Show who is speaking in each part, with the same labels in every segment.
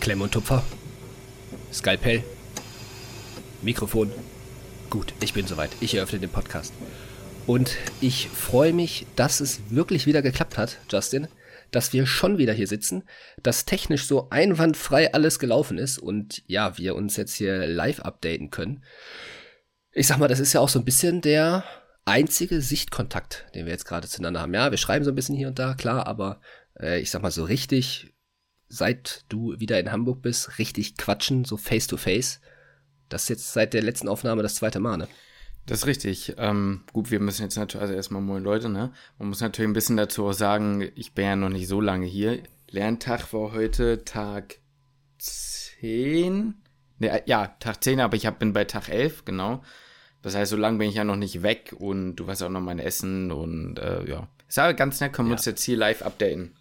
Speaker 1: Klemm und Tupfer. Skalpell. Mikrofon. Gut, ich bin soweit. Ich eröffne den Podcast. Und ich freue mich, dass es wirklich wieder geklappt hat, Justin, dass wir schon wieder hier sitzen, dass technisch so einwandfrei alles gelaufen ist und ja, wir uns jetzt hier live updaten können. Ich sag mal, das ist ja auch so ein bisschen der einzige Sichtkontakt, den wir jetzt gerade zueinander haben. Ja, wir schreiben so ein bisschen hier und da, klar, aber äh, ich sag mal so richtig, seit du wieder in Hamburg bist, richtig quatschen, so face to face. Das ist jetzt seit der letzten Aufnahme das zweite Mal, ne?
Speaker 2: Das ist richtig. Ähm, gut, wir müssen jetzt natürlich, also erstmal moin Leute, ne? Man muss natürlich ein bisschen dazu sagen, ich bin ja noch nicht so lange hier. Lerntag war heute Tag 10. Ne, ja, Tag 10, aber ich hab, bin bei Tag 11, genau. Das heißt, so lange bin ich ja noch nicht weg und du weißt auch noch mein Essen und äh, ja. Ist aber ganz nett, können wir ja. uns jetzt hier live updaten.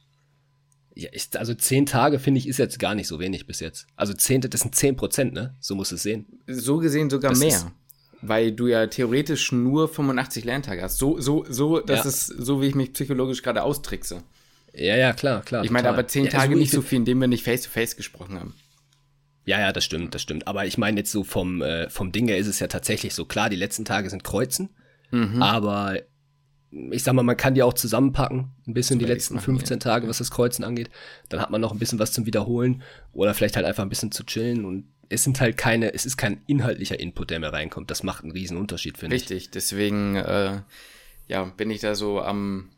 Speaker 1: Ja, ist, also zehn Tage finde ich ist jetzt gar nicht so wenig bis jetzt. Also zehn, das sind zehn Prozent, ne? So muss es sehen.
Speaker 2: So gesehen sogar das mehr. Weil du ja theoretisch nur 85 Lerntage hast. So, so, so, das ja. ist so, wie ich mich psychologisch gerade austrickse.
Speaker 1: Ja, ja, klar, klar.
Speaker 2: Ich meine aber zehn ja, Tage also nicht so viel, indem wir nicht face to face gesprochen haben.
Speaker 1: Ja, ja, das stimmt, das stimmt. Aber ich meine jetzt so vom, äh, vom Ding her ist es ja tatsächlich so klar, die letzten Tage sind Kreuzen. Mhm. Aber ich sag mal, man kann die auch zusammenpacken, ein bisschen die letzten machen, 15 ja. Tage, was das Kreuzen angeht. Dann hat man noch ein bisschen was zum Wiederholen oder vielleicht halt einfach ein bisschen zu chillen und es sind halt keine, es ist kein inhaltlicher Input, der mir reinkommt. Das macht einen riesen Unterschied, finde
Speaker 2: ich. Richtig, deswegen, äh, ja, bin ich da so am,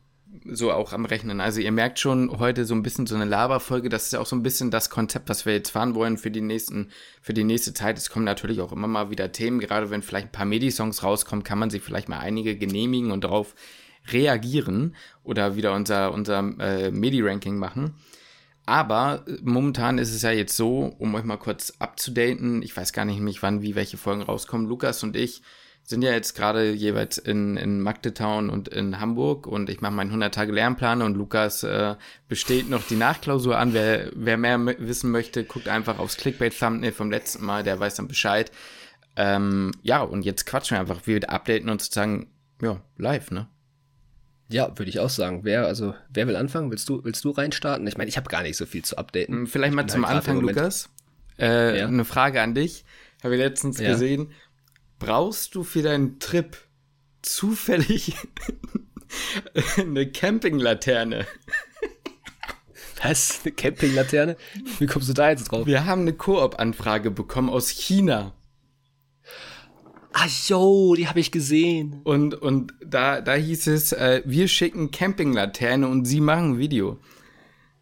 Speaker 2: so auch am Rechnen. Also ihr merkt schon heute so ein bisschen so eine Laberfolge. Das ist ja auch so ein bisschen das Konzept, was wir jetzt fahren wollen für die nächsten, für die nächste Zeit. Es kommen natürlich auch immer mal wieder Themen. Gerade wenn vielleicht ein paar Medi-Songs rauskommen, kann man sich vielleicht mal einige genehmigen und darauf reagieren oder wieder unser, unser äh, Medi-Ranking machen. Aber äh, momentan ist es ja jetzt so, um euch mal kurz abzudaten, ich weiß gar nicht mehr, wann, wie welche Folgen rauskommen. Lukas und ich sind ja jetzt gerade jeweils in, in Magdetown und in Hamburg und ich mache meinen 100-Tage-Lernplan und Lukas äh, besteht noch die Nachklausur an. Wer, wer mehr wissen möchte, guckt einfach aufs Clickbait-Thumbnail vom letzten Mal, der weiß dann Bescheid. Ähm, ja, und jetzt quatschen wir einfach. Wir updaten uns sozusagen, ja, live, ne?
Speaker 1: Ja, würde ich auch sagen. Wer, also, wer will anfangen? Willst du, willst du reinstarten? Ich meine, ich habe gar nicht so viel zu updaten.
Speaker 2: Vielleicht mal zum halt Anfang, Lukas. Äh, ja? Eine Frage an dich. Habe ich letztens ja. gesehen. Brauchst du für deinen Trip zufällig eine Campinglaterne?
Speaker 1: Was? Eine Campinglaterne? Wie kommst du da jetzt drauf?
Speaker 2: Wir haben eine Koop-Anfrage bekommen aus China.
Speaker 1: Ach so, die habe ich gesehen.
Speaker 2: Und, und da, da hieß es, äh, wir schicken Campinglaterne und sie machen ein Video.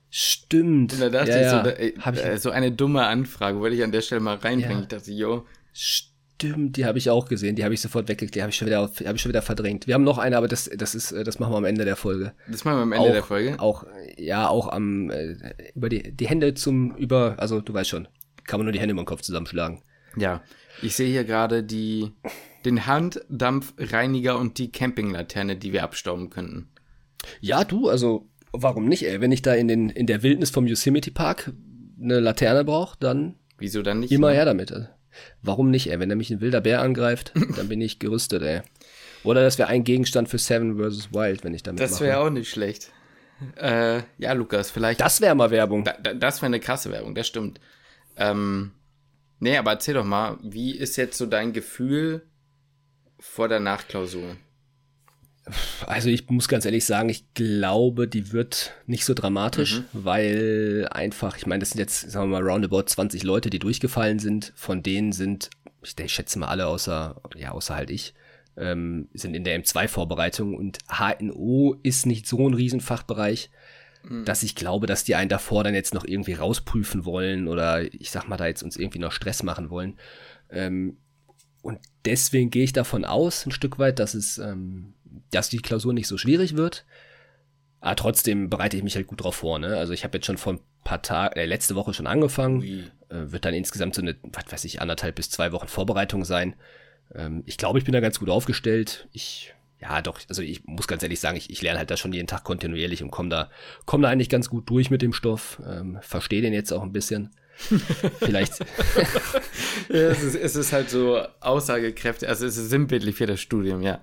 Speaker 1: Stimmt.
Speaker 2: Und da dachte ja, ich so, da, ey, äh, so eine dumme Anfrage, wollte ich an der Stelle mal reinbringen. Ja. Ich dachte, yo.
Speaker 1: Stimmt, die habe ich auch gesehen, die habe ich sofort weggeklickt, die habe ich schon wieder, habe ich schon wieder verdrängt. Wir haben noch eine, aber das, das ist, äh, das machen wir am Ende der Folge.
Speaker 2: Das machen wir am Ende
Speaker 1: auch,
Speaker 2: der Folge.
Speaker 1: Auch, ja, auch am, äh, über die, die Hände zum, über, also du weißt schon, kann man nur die Hände über den Kopf zusammenschlagen.
Speaker 2: Ja. Ich sehe hier gerade die, den Handdampfreiniger und die Campinglaterne, die wir abstauben könnten.
Speaker 1: Ja, du, also warum nicht, ey? Wenn ich da in, den, in der Wildnis vom Yosemite Park eine Laterne brauche, dann.
Speaker 2: Wieso dann nicht?
Speaker 1: Immer ne? her damit. Warum nicht, ey? Wenn er mich ein wilder Bär angreift, dann bin ich gerüstet, ey. Oder das wäre ein Gegenstand für Seven vs. Wild, wenn ich damit
Speaker 2: Das wäre auch nicht schlecht. Äh, ja, Lukas, vielleicht.
Speaker 1: Das wäre mal Werbung.
Speaker 2: Da, da, das wäre eine krasse Werbung, das stimmt. Ähm, Nee, aber erzähl doch mal, wie ist jetzt so dein Gefühl vor der Nachklausur?
Speaker 1: Also ich muss ganz ehrlich sagen, ich glaube, die wird nicht so dramatisch, mhm. weil einfach, ich meine, das sind jetzt, sagen wir mal, roundabout 20 Leute, die durchgefallen sind. Von denen sind, ich, ich schätze mal alle außer, ja, außer halt ich, ähm, sind in der M2-Vorbereitung und HNO ist nicht so ein Riesenfachbereich. Mhm. dass ich glaube, dass die einen davor dann jetzt noch irgendwie rausprüfen wollen oder ich sag mal, da jetzt uns irgendwie noch Stress machen wollen. Ähm, und deswegen gehe ich davon aus, ein Stück weit, dass es, ähm, dass die Klausur nicht so schwierig wird. Aber trotzdem bereite ich mich halt gut drauf vor. Ne? Also ich habe jetzt schon vor ein paar Tagen, äh, letzte Woche schon angefangen. Äh, wird dann insgesamt so eine, was weiß ich, anderthalb bis zwei Wochen Vorbereitung sein. Ähm, ich glaube, ich bin da ganz gut aufgestellt. Ich ja, doch, also ich muss ganz ehrlich sagen, ich, ich lerne halt da schon jeden Tag kontinuierlich und komme da, komm da eigentlich ganz gut durch mit dem Stoff, ähm, verstehe den jetzt auch ein bisschen. Vielleicht.
Speaker 2: ja, es, ist, es ist halt so aussagekräftig, also es ist sinnbildlich für das Studium, ja.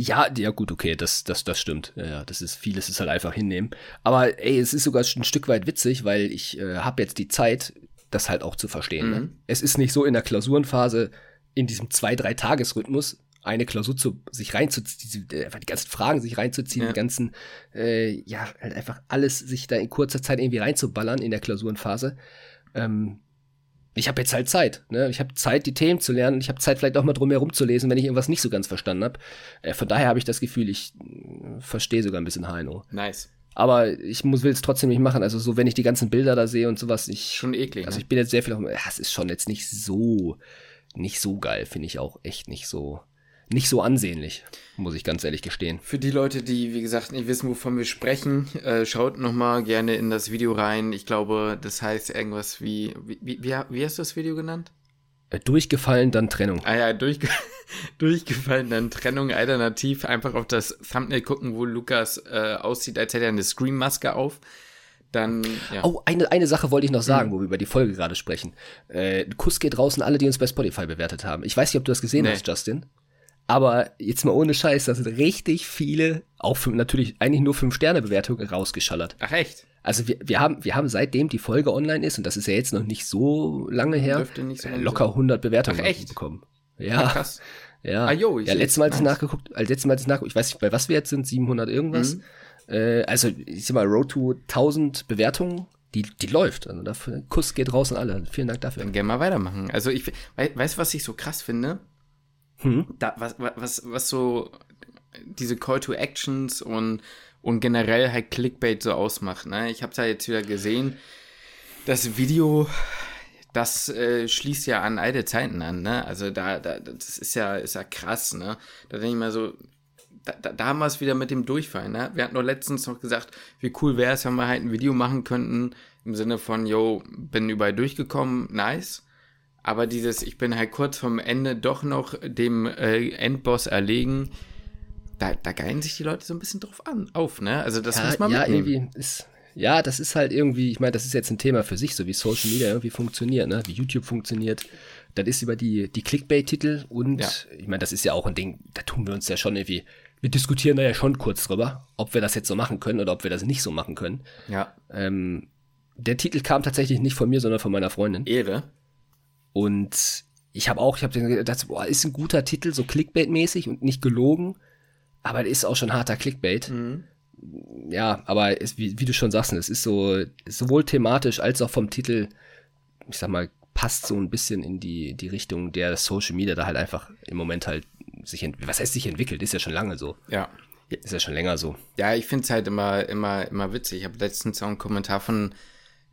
Speaker 1: Ja, ja gut, okay, das, das, das stimmt. Ja, das ist vieles ist halt einfach hinnehmen. Aber ey, es ist sogar ein Stück weit witzig, weil ich äh, habe jetzt die Zeit, das halt auch zu verstehen. Ne? Mhm. Ne? Es ist nicht so in der Klausurenphase in diesem zwei drei Tagesrhythmus eine Klausur zu sich reinzuziehen, äh, einfach die ganzen Fragen sich reinzuziehen, ja. die ganzen äh, ja halt einfach alles sich da in kurzer Zeit irgendwie reinzuballern in der Klausurenphase. Ähm, ich habe jetzt halt Zeit. Ne? Ich habe Zeit, die Themen zu lernen. Ich habe Zeit, vielleicht auch mal drum herum zu lesen, wenn ich irgendwas nicht so ganz verstanden habe. Äh, von daher habe ich das Gefühl, ich äh, verstehe sogar ein bisschen Heino.
Speaker 2: Nice.
Speaker 1: Aber ich muss will es trotzdem nicht machen. Also so, wenn ich die ganzen Bilder da sehe und sowas, ich
Speaker 2: schon eklig.
Speaker 1: Also
Speaker 2: ne?
Speaker 1: ich bin jetzt sehr viel. Auf, ja, es ist schon jetzt nicht so, nicht so geil, finde ich auch echt nicht so nicht so ansehnlich, muss ich ganz ehrlich gestehen.
Speaker 2: Für die Leute, die, wie gesagt, nicht wissen, wovon wir sprechen, äh, schaut nochmal gerne in das Video rein. Ich glaube, das heißt irgendwas wie, wie, wie, wie hast du das Video genannt?
Speaker 1: Äh, durchgefallen, dann Trennung.
Speaker 2: Ah ja, durchge durchgefallen, dann Trennung. Alternativ einfach auf das Thumbnail gucken, wo Lukas äh, aussieht, als hätte er eine Scream-Maske auf. Dann, ja.
Speaker 1: Oh, eine, eine Sache wollte ich noch sagen, mhm. wo wir über die Folge gerade sprechen. Äh, Kuss geht draußen alle, die uns bei Spotify bewertet haben. Ich weiß nicht, ob du das gesehen nee. hast, Justin. Aber jetzt mal ohne Scheiß, da sind richtig viele, auch für, natürlich eigentlich nur 5-Sterne-Bewertungen rausgeschallert.
Speaker 2: Ach echt?
Speaker 1: Also wir, wir, haben, wir haben seitdem die Folge online ist, und das ist ja jetzt noch nicht so lange her, so locker 100 Bewertungen
Speaker 2: Ach, echt?
Speaker 1: bekommen. Ja. Ach, krass. Ja,
Speaker 2: ah, ich
Speaker 1: ja letztes Mal, als ich nachgeguckt, als letztes Mal, als ich nachgeguckt, ich weiß nicht, bei was wir jetzt sind, 700 irgendwas. Mhm. Äh, also, ich sag mal, Road to 1000 Bewertungen, die, die läuft. Also dafür, Kuss geht raus an alle. Vielen Dank dafür.
Speaker 2: Dann gerne mal weitermachen. Also ich, weißt du, was ich so krass finde? Hm? Da, was, was, was so diese Call to Actions und, und generell halt Clickbait so ausmacht. Ne? Ich habe da jetzt wieder gesehen, das Video, das äh, schließt ja an alte Zeiten an. Ne? Also da, da, das ist ja, ist ja krass. Ne? Da denke ich mal so, da, da, da haben wir es wieder mit dem Durchfallen. Ne? Wir hatten doch letztens noch gesagt, wie cool wäre es, wenn wir halt ein Video machen könnten, im Sinne von, yo, bin überall durchgekommen, nice. Aber dieses, ich bin halt kurz vom Ende doch noch dem äh, Endboss erlegen, da, da geilen sich die Leute so ein bisschen drauf an, auf, ne? Also das
Speaker 1: ja,
Speaker 2: muss man
Speaker 1: ja, irgendwie ist, ja, das ist halt irgendwie, ich meine, das ist jetzt ein Thema für sich, so wie Social Media irgendwie funktioniert, ne? Wie YouTube funktioniert. Das ist über die, die Clickbait-Titel und ja. ich meine, das ist ja auch ein Ding, da tun wir uns ja schon irgendwie, wir diskutieren da ja schon kurz drüber, ob wir das jetzt so machen können oder ob wir das nicht so machen können.
Speaker 2: Ja.
Speaker 1: Ähm, der Titel kam tatsächlich nicht von mir, sondern von meiner Freundin.
Speaker 2: Ehre.
Speaker 1: Und ich habe auch, ich habe gedacht, boah, ist ein guter Titel, so Clickbait-mäßig und nicht gelogen, aber ist auch schon harter Clickbait. Mhm. Ja, aber es, wie, wie, du schon sagst, es ist so sowohl thematisch als auch vom Titel, ich sag mal, passt so ein bisschen in die, die Richtung, der Social Media da halt einfach im Moment halt sich, was heißt sich entwickelt, ist ja schon lange so.
Speaker 2: Ja.
Speaker 1: Ist ja schon länger so.
Speaker 2: Ja, ich finde es halt immer, immer, immer witzig. Ich habe letztens auch einen Kommentar von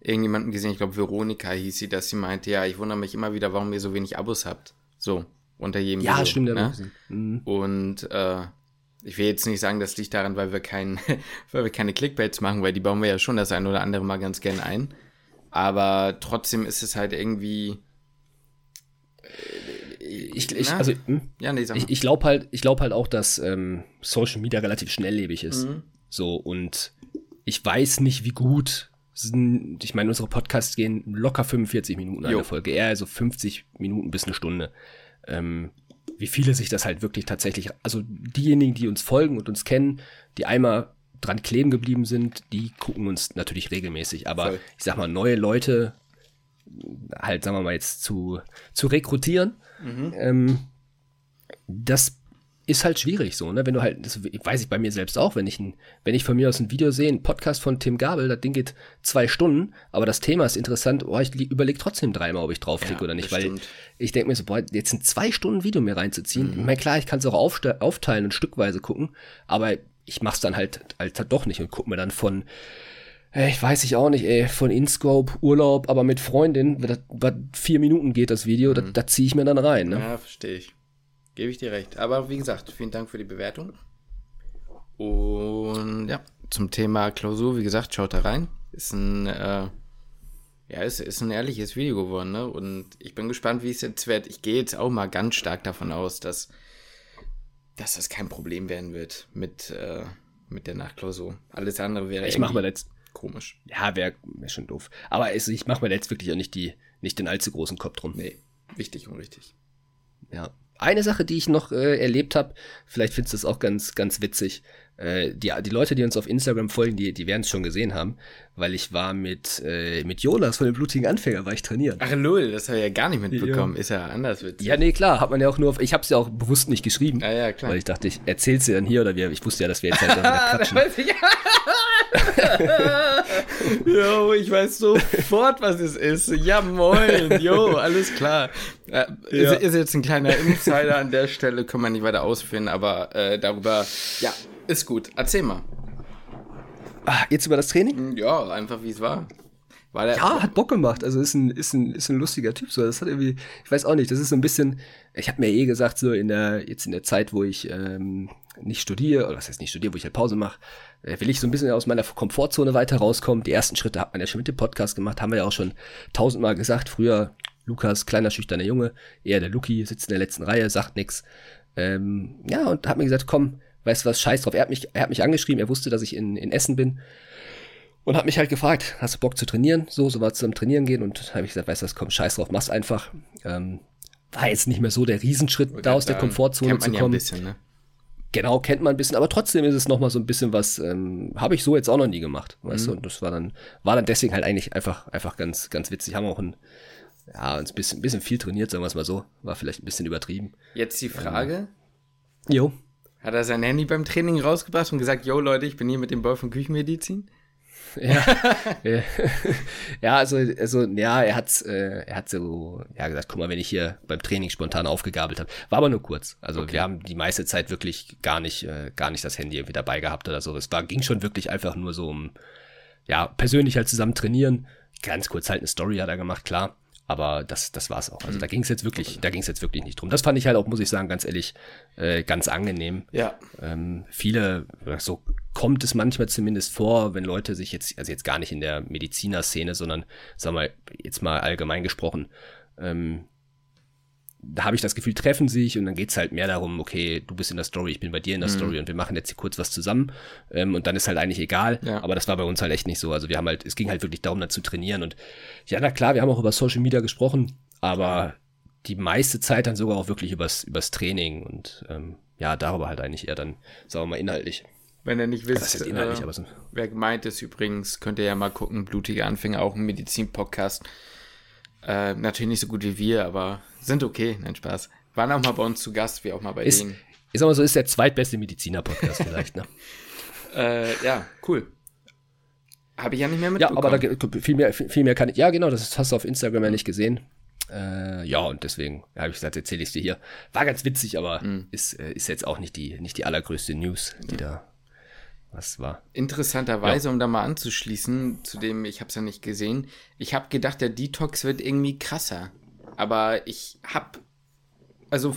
Speaker 2: irgendjemanden gesehen, ich glaube Veronika hieß sie, dass sie meinte, ja, ich wundere mich immer wieder, warum ihr so wenig Abos habt. So, unter jedem
Speaker 1: Ja,
Speaker 2: Video,
Speaker 1: stimmt.
Speaker 2: Ne? Mhm. Und äh, ich will jetzt nicht sagen, das liegt daran, weil wir, kein, weil wir keine Clickbaits machen, weil die bauen wir ja schon das ein oder andere mal ganz gern ein. Aber trotzdem ist es halt irgendwie.
Speaker 1: Ich, ich, also, hm?
Speaker 2: ja, nee,
Speaker 1: ich, ich glaube halt, ich glaube halt auch, dass ähm, Social Media relativ schnelllebig ist. Mhm. So, und ich weiß nicht, wie gut sind, ich meine, unsere Podcasts gehen locker 45 Minuten eine Folge, eher also 50 Minuten bis eine Stunde. Ähm, wie viele sich das halt wirklich tatsächlich, also diejenigen, die uns folgen und uns kennen, die einmal dran kleben geblieben sind, die gucken uns natürlich regelmäßig. Aber Voll. ich sag mal, neue Leute halt, sagen wir mal, jetzt zu, zu rekrutieren, mhm. ähm, das ist halt schwierig so, ne? Wenn du halt, das weiß ich bei mir selbst auch, wenn ich ein, wenn ich von mir aus ein Video sehe, ein Podcast von Tim Gabel, das Ding geht zwei Stunden, aber das Thema ist interessant, oh, ich überlege trotzdem dreimal, ob ich draufklicke ja, oder nicht, weil stimmt. ich denke mir so, boah, jetzt ein zwei Stunden Video mir reinzuziehen, mhm. ich meine, klar, ich kann es auch aufteilen und stückweise gucken, aber ich mach's dann halt, halt, doch nicht und guck mir dann von, ey, ich weiß ich auch nicht, ey, von InScope, Urlaub, aber mit Freundin, das vier Minuten geht das Video, mhm. da, da ziehe ich mir dann rein, ne?
Speaker 2: Ja, verstehe ich. Gebe ich dir recht. Aber wie gesagt, vielen Dank für die Bewertung. Und ja, zum Thema Klausur, wie gesagt, schaut da rein. Ist ein, äh, ja, ist, ist ein ehrliches Video geworden, ne? Und ich bin gespannt, wie es jetzt wird. Ich gehe jetzt auch mal ganz stark davon aus, dass, dass das kein Problem werden wird mit, äh, mit der Nachklausur. Alles andere wäre
Speaker 1: ich mach mal jetzt
Speaker 2: komisch.
Speaker 1: Ja, wäre wär schon doof. Aber es, ich mache mir jetzt wirklich auch nicht, die, nicht den allzu großen Kopf drum.
Speaker 2: Nee, wichtig und richtig.
Speaker 1: Ja. Eine Sache, die ich noch äh, erlebt habe, vielleicht findest du es auch ganz, ganz witzig. Äh, die, die Leute, die uns auf Instagram folgen, die, die werden es schon gesehen haben, weil ich war mit, äh, mit Jonas von den blutigen Anfänger, war ich trainieren.
Speaker 2: Ach null, das habe ich ja gar nicht mitbekommen. Ja. Ist ja anders
Speaker 1: witzig. Ja, nee, klar, hat man ja auch nur, auf, ich habe es ja auch bewusst nicht geschrieben.
Speaker 2: Ja, ja, klar.
Speaker 1: Weil ich dachte, ich erzähl's dir dann hier oder wir, ich wusste ja, dass wir jetzt halt dann wieder quatschen.
Speaker 2: jo, ich weiß sofort, was es ist. Ja, moin, jo, alles klar. Äh, ja. ist, ist, jetzt ein kleiner Insider an der Stelle, können wir nicht weiter ausführen, aber äh, darüber, ja, ist gut. Erzähl mal.
Speaker 1: Ah, jetzt über das Training?
Speaker 2: Hm, ja, einfach wie es war.
Speaker 1: war ja, hat Bock gemacht. Also ist ein, ist ein, ist ein lustiger Typ. So, das hat irgendwie, ich weiß auch nicht, das ist so ein bisschen, ich habe mir eh gesagt, so in der, jetzt in der Zeit, wo ich ähm, nicht studiere, oder was heißt nicht studiere, wo ich halt Pause mache, äh, will ich so ein bisschen aus meiner Komfortzone weiter rauskommen. Die ersten Schritte hat man ja schon mit dem Podcast gemacht, haben wir ja auch schon tausendmal gesagt. Früher Lukas, kleiner, schüchterner Junge, eher der Luki, sitzt in der letzten Reihe, sagt nix. Ähm, ja, und hat mir gesagt, komm, weißt du was, scheiß drauf. Er hat mich, er hat mich angeschrieben, er wusste, dass ich in, in Essen bin. Und hat mich halt gefragt, hast du Bock zu trainieren? So, so war zusammen trainieren gehen und habe ich gesagt, weißt du was, komm, scheiß drauf, mach's einfach. Ähm, war jetzt nicht mehr so der Riesenschritt, da aus der Komfortzone zu kommen. Ja ein bisschen, ne? Genau, kennt man ein bisschen, aber trotzdem ist es nochmal so ein bisschen was, ähm, habe ich so jetzt auch noch nie gemacht, weißt mhm. du, und das war dann, war dann deswegen halt eigentlich einfach, einfach ganz, ganz witzig. Haben auch ein, ja, uns ein bisschen, ein bisschen viel trainiert, sagen wir es mal so, war vielleicht ein bisschen übertrieben.
Speaker 2: Jetzt die Frage.
Speaker 1: Ähm, jo.
Speaker 2: Hat er sein Handy beim Training rausgebracht und gesagt, yo Leute, ich bin hier mit dem Boy von Küchenmedizin?
Speaker 1: Ja, ja, also, also, ja, er hat, äh, er hat so, ja, gesagt, guck mal, wenn ich hier beim Training spontan aufgegabelt habe, war aber nur kurz. Also okay. wir haben die meiste Zeit wirklich gar nicht, äh, gar nicht das Handy irgendwie dabei gehabt oder so. Es war, ging schon wirklich einfach nur so um, ja, persönlich halt zusammen trainieren. Ganz kurz halt eine Story hat er gemacht, klar. Aber das, das war's auch. Also da mhm. ging es jetzt wirklich, da ging es jetzt wirklich nicht drum. Das fand ich halt auch, muss ich sagen, ganz ehrlich, äh, ganz angenehm.
Speaker 2: Ja.
Speaker 1: Ähm, viele, so kommt es manchmal zumindest vor, wenn Leute sich jetzt, also jetzt gar nicht in der Medizinerszene, sondern, sag mal, jetzt mal allgemein gesprochen, ähm, da habe ich das Gefühl, treffen sich und dann geht's halt mehr darum, okay, du bist in der Story, ich bin bei dir in der mhm. Story und wir machen jetzt hier kurz was zusammen ähm, und dann ist halt eigentlich egal. Ja. Aber das war bei uns halt echt nicht so. Also wir haben halt, es ging halt wirklich darum, dann zu trainieren und ja, na klar, wir haben auch über Social Media gesprochen, aber die meiste Zeit dann sogar auch wirklich übers, übers Training und ähm, ja, darüber halt eigentlich eher dann, sagen wir mal, inhaltlich.
Speaker 2: Wenn ihr nicht wisst, äh, so. wer gemeint ist übrigens, könnt ihr ja mal gucken, Blutige Anfänger, auch ein Medizin-Podcast. Äh, natürlich nicht so gut wie wir, aber sind okay, nein, Spaß. Waren auch mal bei uns zu Gast, wie auch mal bei
Speaker 1: ist,
Speaker 2: denen.
Speaker 1: Ich sag mal so, ist der zweitbeste Mediziner-Podcast vielleicht, ne?
Speaker 2: äh, ja, cool. Habe ich ja nicht mehr mitbekommen.
Speaker 1: Ja, aber da, viel, mehr, viel mehr kann ich. Ja, genau, das hast du auf Instagram ja nicht gesehen. Äh, ja, und deswegen habe ich gesagt, erzähle ich dir hier. War ganz witzig, aber mhm. ist, äh, ist jetzt auch nicht die, nicht die allergrößte News, die mhm. da was war.
Speaker 2: Interessanterweise, ja. um da mal anzuschließen, zu dem, ich habe es ja nicht gesehen, ich habe gedacht, der Detox wird irgendwie krasser. Aber ich habe, also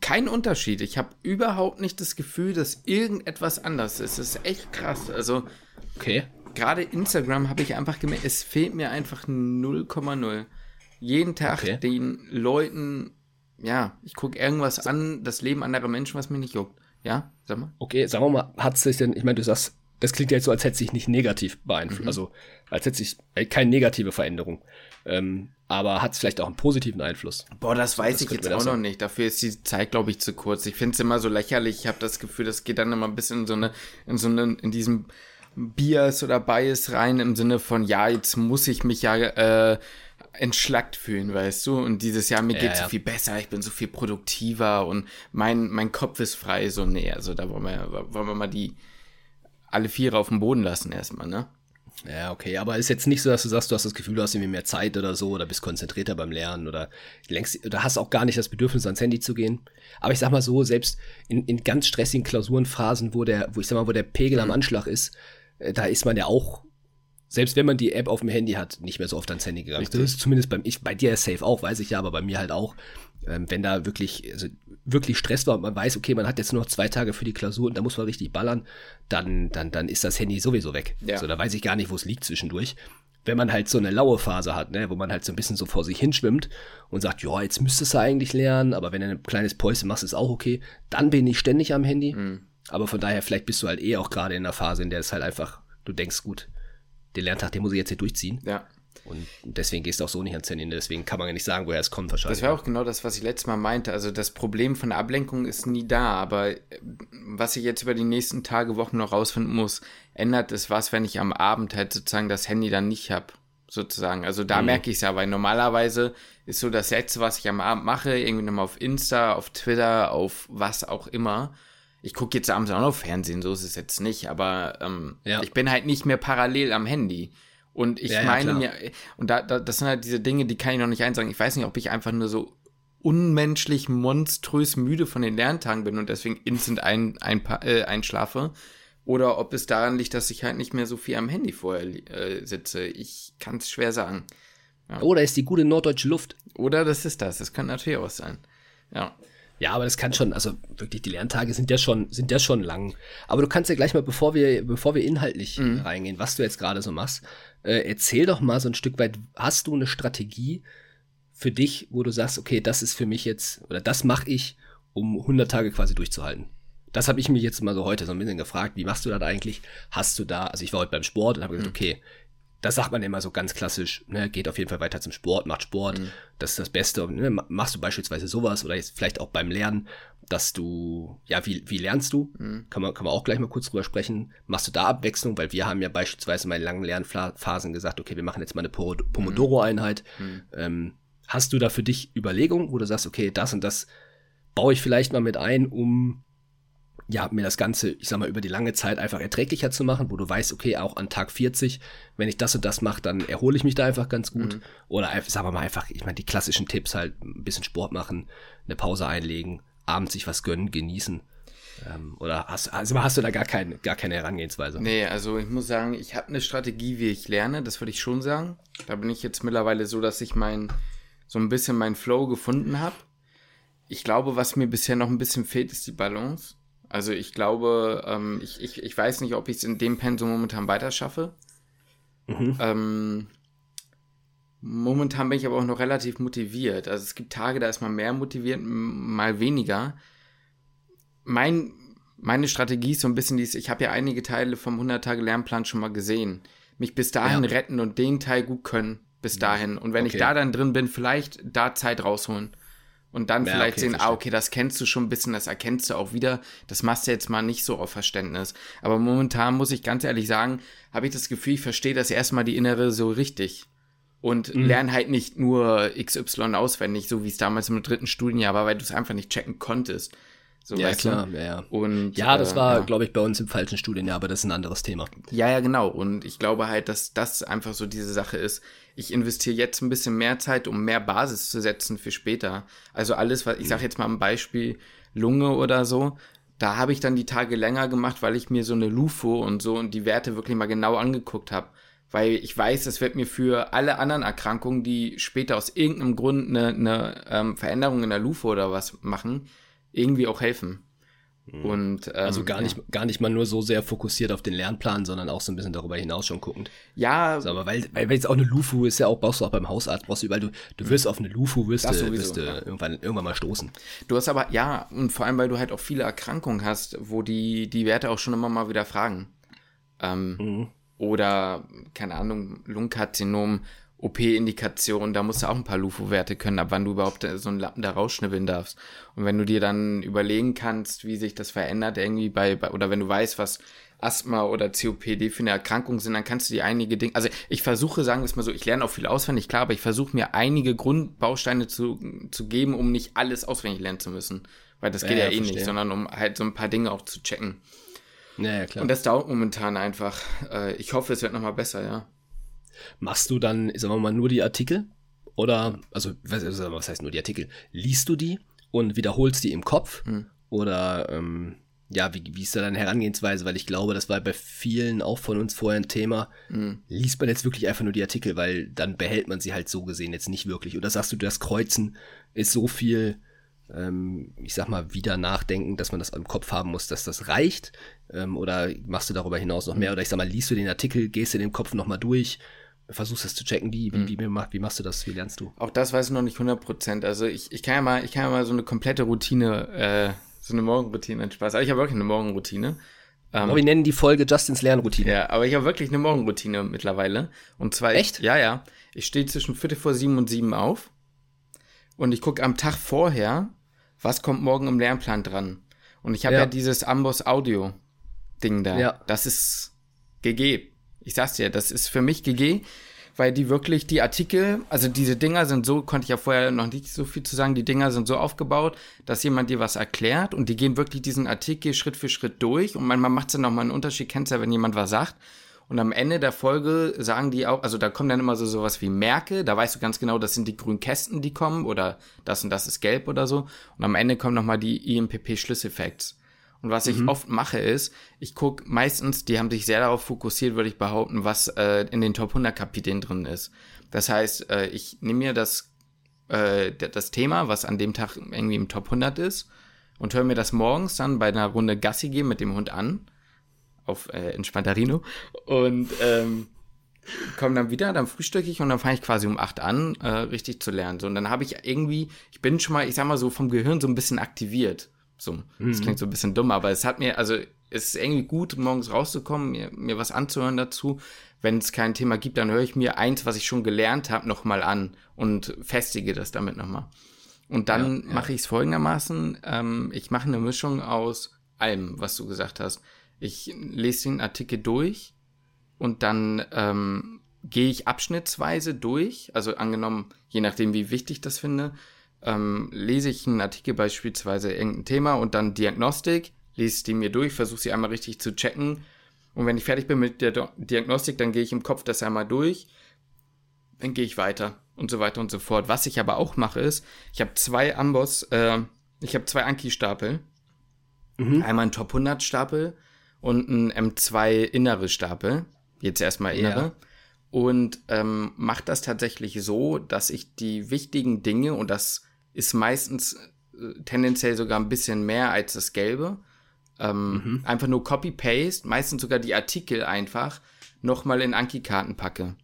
Speaker 2: kein Unterschied. Ich habe überhaupt nicht das Gefühl, dass irgendetwas anders ist. Das ist echt krass. Also,
Speaker 1: okay.
Speaker 2: Gerade Instagram habe ich einfach gemerkt, es fehlt mir einfach 0,0. Jeden Tag okay. den Leuten, ja, ich gucke irgendwas an, das Leben anderer Menschen, was mich nicht juckt. Ja,
Speaker 1: sag mal. Okay, sagen wir mal, hat sich denn, ich meine, du sagst, das klingt ja jetzt so, als hätte sich nicht negativ beeinflusst. Mhm. Also, als hätte sich äh, keine negative Veränderung. Ähm, aber hat es vielleicht auch einen positiven Einfluss?
Speaker 2: Boah, das weiß das ich jetzt auch noch nicht. Dafür ist die Zeit, glaube ich, zu kurz. Ich finde es immer so lächerlich. Ich habe das Gefühl, das geht dann immer ein bisschen in so eine, in so eine, in diesem Bias oder Bias rein im Sinne von, ja, jetzt muss ich mich ja äh, entschlackt fühlen, weißt du? Und dieses Jahr, mir ja, geht ja. so viel besser, ich bin so viel produktiver und mein, mein Kopf ist frei, so nee, also da wollen wir, wollen wir mal die alle Viere auf dem Boden lassen erstmal, ne?
Speaker 1: Ja, okay, aber ist jetzt nicht so, dass du sagst, du hast das Gefühl, du hast irgendwie mehr Zeit oder so oder bist konzentrierter beim Lernen oder längst, oder hast auch gar nicht das Bedürfnis, ans Handy zu gehen. Aber ich sag mal so, selbst in, in ganz stressigen Klausurenphasen, wo der, wo ich sag mal, wo der Pegel mhm. am Anschlag ist, äh, da ist man ja auch, selbst wenn man die App auf dem Handy hat, nicht mehr so oft ans Handy gegangen. Richtig. Das ist zumindest beim, ich, bei dir safe auch, weiß ich ja, aber bei mir halt auch. Ähm, wenn da wirklich, also wirklich Stress war und man weiß, okay, man hat jetzt nur noch zwei Tage für die Klausur und da muss man richtig ballern, dann, dann, dann ist das Handy sowieso weg. Ja. So, da weiß ich gar nicht, wo es liegt zwischendurch. Wenn man halt so eine laue Phase hat, ne, wo man halt so ein bisschen so vor sich hinschwimmt und sagt, ja, jetzt müsstest du eigentlich lernen, aber wenn du ein kleines Päuschen machst, ist auch okay, dann bin ich ständig am Handy. Mhm. Aber von daher, vielleicht bist du halt eh auch gerade in einer Phase, in der es halt einfach, du denkst, gut, den Lerntag, den muss ich jetzt hier durchziehen.
Speaker 2: Ja.
Speaker 1: Und deswegen gehst du auch so nicht ans Handy. Deswegen kann man ja nicht sagen, woher es kommt wahrscheinlich.
Speaker 2: Das war auch genau das, was ich letztes Mal meinte. Also das Problem von Ablenkung ist nie da. Aber äh, was ich jetzt über die nächsten Tage, Wochen noch rausfinden muss, ändert es was, wenn ich am Abend halt sozusagen das Handy dann nicht habe. Sozusagen. Also da mhm. merke ich es ja, weil normalerweise ist so das Letzte, was ich am Abend mache, irgendwie nochmal auf Insta, auf Twitter, auf was auch immer. Ich gucke jetzt abends auch noch Fernsehen, so ist es jetzt nicht, aber ähm, ja. ich bin halt nicht mehr parallel am Handy. Und ich ja, meine ja, mir, und da, da, das sind halt diese Dinge, die kann ich noch nicht einsagen. Ich weiß nicht, ob ich einfach nur so unmenschlich monströs müde von den Lerntagen bin und deswegen instant ein, ein, äh, einschlafe. Oder ob es daran liegt, dass ich halt nicht mehr so viel am Handy vorher äh, sitze. Ich kann es schwer sagen.
Speaker 1: Ja. Oder ist die gute norddeutsche Luft.
Speaker 2: Oder das ist das. Das kann natürlich auch sein. Ja.
Speaker 1: Ja, aber das kann schon, also wirklich, die Lerntage sind ja schon, sind ja schon lang. Aber du kannst ja gleich mal, bevor wir, bevor wir inhaltlich mhm. reingehen, was du jetzt gerade so machst, äh, erzähl doch mal so ein Stück weit, hast du eine Strategie für dich, wo du sagst, okay, das ist für mich jetzt, oder das mache ich, um 100 Tage quasi durchzuhalten? Das habe ich mich jetzt mal so heute so ein bisschen gefragt, wie machst du das eigentlich? Hast du da, also ich war heute beim Sport und habe gesagt, mhm. okay, das sagt man immer so ganz klassisch, ne, geht auf jeden Fall weiter zum Sport, macht Sport, mhm. das ist das Beste. Ne, machst du beispielsweise sowas oder jetzt vielleicht auch beim Lernen, dass du, ja, wie, wie lernst du? Mhm. Kann, man, kann man auch gleich mal kurz drüber sprechen. Machst du da Abwechslung? Weil wir haben ja beispielsweise in meinen langen Lernphasen gesagt, okay, wir machen jetzt mal eine Pomodoro-Einheit. Mhm. Ähm, hast du da für dich Überlegungen, wo du sagst, okay, das und das baue ich vielleicht mal mit ein, um ja, mir das Ganze, ich sag mal, über die lange Zeit einfach erträglicher zu machen, wo du weißt, okay, auch an Tag 40, wenn ich das und das mache, dann erhole ich mich da einfach ganz gut. Mhm. Oder sagen wir mal einfach, ich meine, die klassischen Tipps halt, ein bisschen Sport machen, eine Pause einlegen, abends sich was gönnen, genießen. Ähm, oder hast, also hast du da gar, kein, gar keine Herangehensweise?
Speaker 2: Nee, also ich muss sagen, ich habe eine Strategie, wie ich lerne, das würde ich schon sagen. Da bin ich jetzt mittlerweile so, dass ich mein, so ein bisschen meinen Flow gefunden habe. Ich glaube, was mir bisher noch ein bisschen fehlt, ist die Balance. Also ich glaube, ähm, ich, ich, ich weiß nicht, ob ich es in dem Pensum momentan weiter schaffe. Mhm. Ähm, momentan bin ich aber auch noch relativ motiviert. Also es gibt Tage, da ist man mehr motiviert, mal weniger. Mein, meine Strategie ist so ein bisschen dies, ich habe ja einige Teile vom 100-Tage-Lernplan schon mal gesehen. Mich bis dahin ja. retten und den Teil gut können, bis dahin. Und wenn okay. ich da dann drin bin, vielleicht da Zeit rausholen und dann ja, vielleicht okay, sehen, verstehe. ah, okay, das kennst du schon ein bisschen, das erkennst du auch wieder. Das machst du jetzt mal nicht so auf Verständnis. Aber momentan muss ich ganz ehrlich sagen, habe ich das Gefühl, ich verstehe das erstmal die innere so richtig. Und mhm. lerne halt nicht nur XY auswendig, so wie es damals im dritten Studienjahr war, weil du es einfach nicht checken konntest.
Speaker 1: So, ja, klar, ja, ja. Und, ja, das äh, war, ja. glaube ich, bei uns im falschen Studienjahr, aber das ist ein anderes Thema.
Speaker 2: Ja, ja, genau. Und ich glaube halt, dass das einfach so diese Sache ist ich investiere jetzt ein bisschen mehr Zeit, um mehr Basis zu setzen für später. Also alles, was ich sage jetzt mal ein Beispiel Lunge oder so, da habe ich dann die Tage länger gemacht, weil ich mir so eine LUFO und so und die Werte wirklich mal genau angeguckt habe. Weil ich weiß, das wird mir für alle anderen Erkrankungen, die später aus irgendeinem Grund eine, eine ähm, Veränderung in der LUFO oder was machen, irgendwie auch helfen.
Speaker 1: Mhm. Und, ähm, also gar nicht, ja. gar nicht mal nur so sehr fokussiert auf den Lernplan, sondern auch so ein bisschen darüber hinaus schon guckend.
Speaker 2: Ja.
Speaker 1: Also, aber weil, weil jetzt auch eine Lufu ist ja auch, brauchst du auch beim Hausarzt, brauchst du überall, du, du wirst auf eine Lufu, wirst, du, wirst ja. irgendwann, irgendwann mal stoßen.
Speaker 2: Du hast aber, ja, und vor allem, weil du halt auch viele Erkrankungen hast, wo die, die Werte auch schon immer mal wieder fragen. Ähm, mhm. Oder, keine Ahnung, Lungenkarzinom, OP-Indikation, da musst du auch ein paar LUFO-Werte können, ab wann du überhaupt so einen Lappen da rausschnibbeln darfst. Und wenn du dir dann überlegen kannst, wie sich das verändert, irgendwie bei, bei oder wenn du weißt, was Asthma oder COPD für eine Erkrankung sind, dann kannst du dir einige Dinge, also ich versuche, sagen wir es mal so, ich lerne auch viel auswendig, klar, aber ich versuche mir einige Grundbausteine zu, zu geben, um nicht alles auswendig lernen zu müssen. Weil das geht ja, ja eh verstehe. nicht, sondern um halt so ein paar Dinge auch zu checken. Ja, ja, klar. Und das dauert momentan einfach. Äh, ich hoffe, es wird nochmal besser, ja.
Speaker 1: Machst du dann, sagen wir mal, nur die Artikel? Oder, also, was heißt nur die Artikel? Liest du die und wiederholst die im Kopf? Hm. Oder, ähm, ja, wie, wie ist da deine Herangehensweise? Weil ich glaube, das war bei vielen auch von uns vorher ein Thema. Mhm. Liest man jetzt wirklich einfach nur die Artikel, weil dann behält man sie halt so gesehen jetzt nicht wirklich. Oder sagst du, das Kreuzen ist so viel, ähm, ich sag mal, wieder nachdenken, dass man das im Kopf haben muss, dass das reicht? Ähm, oder machst du darüber hinaus noch mehr? Oder ich sag mal, liest du den Artikel, gehst du den Kopf nochmal durch? Versuchst es zu checken, wie, wie, mhm. wie, wie, wie, machst du das, wie lernst du?
Speaker 2: Auch das weiß ich noch nicht 100%. Also ich, ich kann ja mal, ich kann ja mal so eine komplette Routine, äh, so eine Morgenroutine, Spaß. Aber ich habe wirklich eine Morgenroutine.
Speaker 1: Ähm, aber wir nennen die Folge Justins Lernroutine.
Speaker 2: Ja, aber ich habe wirklich eine Morgenroutine mittlerweile. Und zwar.
Speaker 1: Echt?
Speaker 2: ja, ja. Ich stehe zwischen Viertel vor sieben und sieben auf. Und ich gucke am Tag vorher, was kommt morgen im Lernplan dran. Und ich habe ja. ja. dieses Amboss Audio Ding da. Ja. Das ist GG. Ich sag's dir, das ist für mich GG weil die wirklich die Artikel, also diese Dinger sind so, konnte ich ja vorher noch nicht so viel zu sagen, die Dinger sind so aufgebaut, dass jemand dir was erklärt und die gehen wirklich diesen Artikel Schritt für Schritt durch und manchmal macht es dann nochmal einen Unterschied, kennst ja, wenn jemand was sagt. Und am Ende der Folge sagen die auch, also da kommen dann immer so sowas wie Merke, da weißt du ganz genau, das sind die grünen Kästen, die kommen oder das und das ist gelb oder so. Und am Ende kommen nochmal die IMPP-Schlüsselfacts. Und was ich mhm. oft mache ist, ich gucke meistens, die haben sich sehr darauf fokussiert, würde ich behaupten, was äh, in den Top 100 Kapiteln drin ist. Das heißt, äh, ich nehme mir das, äh, das Thema, was an dem Tag irgendwie im Top 100 ist, und höre mir das morgens dann bei einer Runde Gassi gehen mit dem Hund an, auf äh, Entspannterino, und ähm, komme dann wieder, dann frühstücke ich und dann fange ich quasi um acht an, äh, richtig zu lernen. So, und dann habe ich irgendwie, ich bin schon mal, ich sag mal so, vom Gehirn so ein bisschen aktiviert. So, mhm. das klingt so ein bisschen dumm, aber es hat mir, also es ist irgendwie gut, morgens rauszukommen, mir, mir was anzuhören dazu. Wenn es kein Thema gibt, dann höre ich mir eins, was ich schon gelernt habe, nochmal an und festige das damit nochmal. Und dann ja, ja. mache ich es folgendermaßen, ähm, ich mache eine Mischung aus allem, was du gesagt hast. Ich lese den Artikel durch und dann ähm, gehe ich abschnittsweise durch, also angenommen, je nachdem, wie wichtig ich das finde, ähm, lese ich einen Artikel beispielsweise irgendein Thema und dann Diagnostik, lese die mir durch, versuche sie einmal richtig zu checken. Und wenn ich fertig bin mit der Do Diagnostik, dann gehe ich im Kopf das einmal durch, dann gehe ich weiter und so weiter und so fort. Was ich aber auch mache ist, ich habe zwei Amboss, äh, ich habe zwei Anki-Stapel. Mhm. Einmal einen Top 100 Stapel und einen M2 innere Stapel. Jetzt erstmal innere. Ja. Und ähm, mache das tatsächlich so, dass ich die wichtigen Dinge, und das ist meistens äh, tendenziell sogar ein bisschen mehr als das Gelbe. Ähm, mhm. Einfach nur Copy-Paste, meistens sogar die Artikel einfach nochmal in Anki-Karten packe.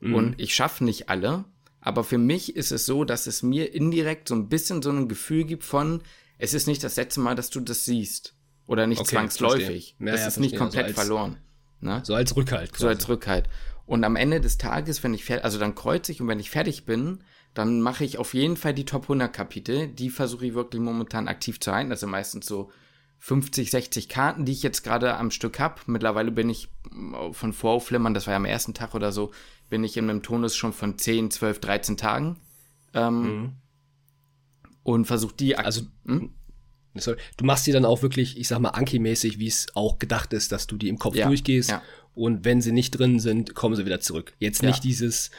Speaker 2: Mhm. Und ich schaffe nicht alle, aber für mich ist es so, dass es mir indirekt so ein bisschen so ein Gefühl gibt von, es ist nicht das letzte Mal, dass du das siehst. Oder nicht okay, zwangsläufig. Ja, es ja, ist nicht komplett also als, verloren.
Speaker 1: Ne? So als Rückhalt.
Speaker 2: Quasi. So als Rückhalt. Und am Ende des Tages, wenn ich fertig, also dann kreuze ich und wenn ich fertig bin, dann mache ich auf jeden Fall die Top 100 Kapitel. Die versuche ich wirklich momentan aktiv zu halten. Das sind meistens so 50, 60 Karten, die ich jetzt gerade am Stück habe. Mittlerweile bin ich äh, von Voraufflimmern, das war ja am ersten Tag oder so, bin ich in einem Tonus schon von 10, 12, 13 Tagen. Ähm, mhm. Und versuche die.
Speaker 1: Also, hm? sorry, du machst die dann auch wirklich, ich sag mal, Anki-mäßig, wie es auch gedacht ist, dass du die im Kopf ja, durchgehst. Ja. Und wenn sie nicht drin sind, kommen sie wieder zurück. Jetzt nicht ja. dieses,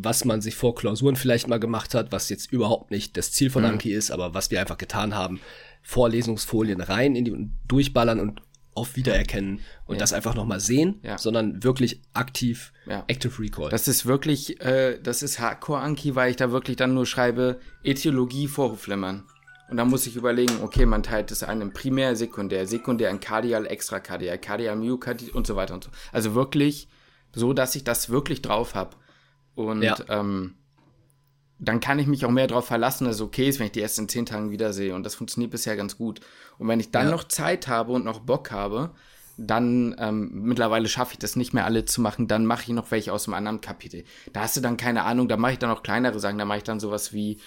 Speaker 1: was man sich vor Klausuren vielleicht mal gemacht hat, was jetzt überhaupt nicht das Ziel von mhm. Anki ist, aber was wir einfach getan haben, Vorlesungsfolien rein in die durchballern und auf Wiedererkennen und ja. das einfach nochmal sehen, ja. sondern wirklich aktiv ja. Active Recall.
Speaker 2: Das ist wirklich, äh, das ist Hardcore Anki, weil ich da wirklich dann nur schreibe Etiologie Vorhofflimmern. Und dann muss ich überlegen, okay, man teilt es ein in Primär, Sekundär, Sekundär in Kardial, Extrakardial, Kardial, Myokardit und so weiter und so. Also wirklich so, dass ich das wirklich drauf habe. Und ja. ähm, dann kann ich mich auch mehr darauf verlassen, dass es okay ist, wenn ich die erst in zehn Tagen wiedersehe. Und das funktioniert bisher ganz gut. Und wenn ich dann ja. noch Zeit habe und noch Bock habe, dann ähm, mittlerweile schaffe ich das nicht mehr alle zu machen, dann mache ich noch welche aus dem anderen Kapitel. Da hast du dann keine Ahnung, da mache ich dann auch kleinere Sachen, da mache ich dann sowas wie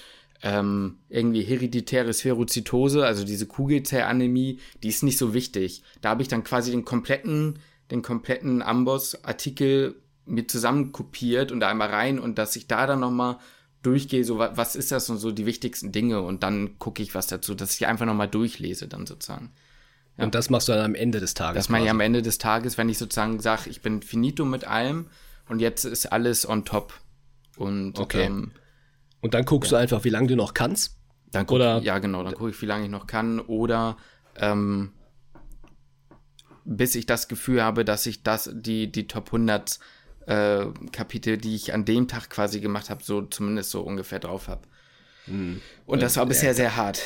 Speaker 2: ähm, irgendwie hereditäre Spherozytose, also diese Kugelzellanämie, die ist nicht so wichtig. Da habe ich dann quasi den kompletten, den kompletten Amboss-Artikel mir zusammen kopiert und da einmal rein und dass ich da dann nochmal durchgehe, so was ist das und so die wichtigsten Dinge und dann gucke ich was dazu, dass ich einfach nochmal durchlese dann sozusagen.
Speaker 1: Ja. Und das machst du dann am Ende des Tages.
Speaker 2: Das mache ich am Ende des Tages, wenn ich sozusagen sage, ich bin finito mit allem und jetzt ist alles on top. Und,
Speaker 1: okay. Ähm, und dann guckst ja. du einfach, wie lange du noch kannst?
Speaker 2: Dann guck, oder ja, genau, dann gucke ich, wie lange ich noch kann. Oder ähm, bis ich das Gefühl habe, dass ich das, die, die Top 100 äh, Kapitel, die ich an dem Tag quasi gemacht habe, so zumindest so ungefähr drauf habe. Mhm. Und das war bisher sehr hart.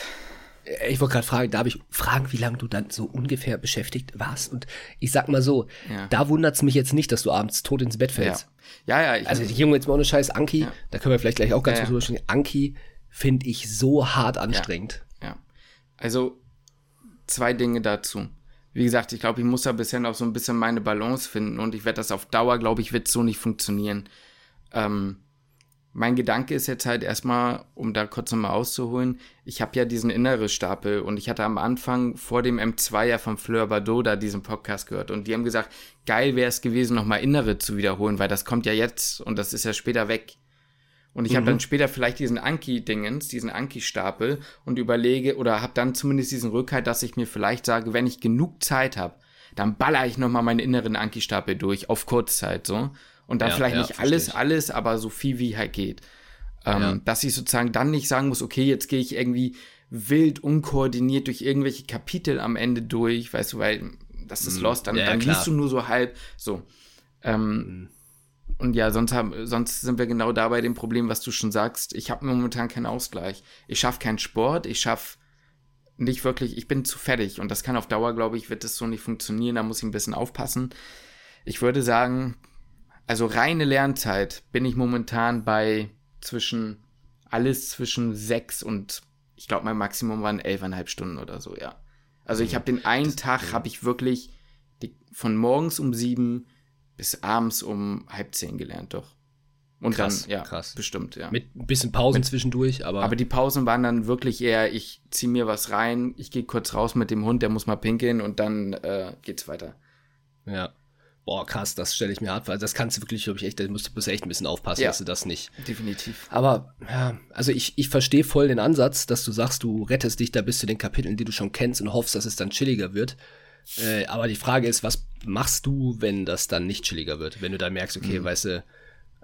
Speaker 1: Äh, ich wollte gerade fragen, darf ich fragen, wie lange du dann so ungefähr beschäftigt warst? Und ich sag mal so, ja. da wundert es mich jetzt nicht, dass du abends tot ins Bett fällst.
Speaker 2: Ja, ja.
Speaker 1: ja also die Junge jetzt mal ohne Scheiß, Anki, ja. da können wir vielleicht gleich auch ganz ja, kurz ja. Anki finde ich so hart anstrengend.
Speaker 2: Ja. Also zwei Dinge dazu. Wie gesagt, ich glaube, ich muss da bisher noch so ein bisschen meine Balance finden und ich werde das auf Dauer, glaube ich, wird so nicht funktionieren. Ähm, mein Gedanke ist jetzt halt erstmal, um da kurz nochmal auszuholen, ich habe ja diesen innere Stapel und ich hatte am Anfang vor dem M2 ja von Fleur Bardot da diesen Podcast gehört und die haben gesagt, geil wäre es gewesen, nochmal innere zu wiederholen, weil das kommt ja jetzt und das ist ja später weg. Und ich mhm. habe dann später vielleicht diesen Anki-Dingens, diesen Anki-Stapel und überlege oder habe dann zumindest diesen Rückhalt, dass ich mir vielleicht sage, wenn ich genug Zeit habe, dann baller ich nochmal meinen inneren Anki-Stapel durch auf Kurzzeit so. Und dann ja, vielleicht ja, nicht alles, ich. alles, aber so viel wie halt geht. Ähm, ja. Dass ich sozusagen dann nicht sagen muss, okay, jetzt gehe ich irgendwie wild unkoordiniert durch irgendwelche Kapitel am Ende durch, weißt du, weil das ist mhm. Lost, dann, dann liest du nur so halb. So. Ähm, mhm. Und ja, sonst, haben, sonst sind wir genau da bei dem Problem, was du schon sagst. Ich habe momentan keinen Ausgleich. Ich schaffe keinen Sport, ich schaffe nicht wirklich, ich bin zu fertig und das kann auf Dauer, glaube ich, wird das so nicht funktionieren. Da muss ich ein bisschen aufpassen. Ich würde sagen, also reine Lernzeit bin ich momentan bei zwischen, alles zwischen sechs und ich glaube, mein Maximum waren elfeinhalb Stunden oder so, ja. Also ich habe den einen das, Tag, habe ich wirklich die, von morgens um sieben bis abends um halb zehn gelernt, doch. Und krass, dann, ja, krass. bestimmt, ja.
Speaker 1: Mit ein bisschen Pausen mit, zwischendurch, aber.
Speaker 2: Aber die Pausen waren dann wirklich eher, ich ziehe mir was rein, ich gehe kurz raus mit dem Hund, der muss mal pinkeln und dann äh, geht's weiter.
Speaker 1: Ja. Boah, krass, das stelle ich mir hart vor. Also das kannst du wirklich, glaube ich, echt, da musst du echt ein bisschen aufpassen, ja, dass du das nicht.
Speaker 2: Definitiv.
Speaker 1: Aber, ja, also ich, ich verstehe voll den Ansatz, dass du sagst, du rettest dich da bis zu den Kapiteln, die du schon kennst und hoffst, dass es dann chilliger wird. Äh, aber die Frage ist, was machst du, wenn das dann nicht chilliger wird? Wenn du da merkst, okay, mhm. weißt du,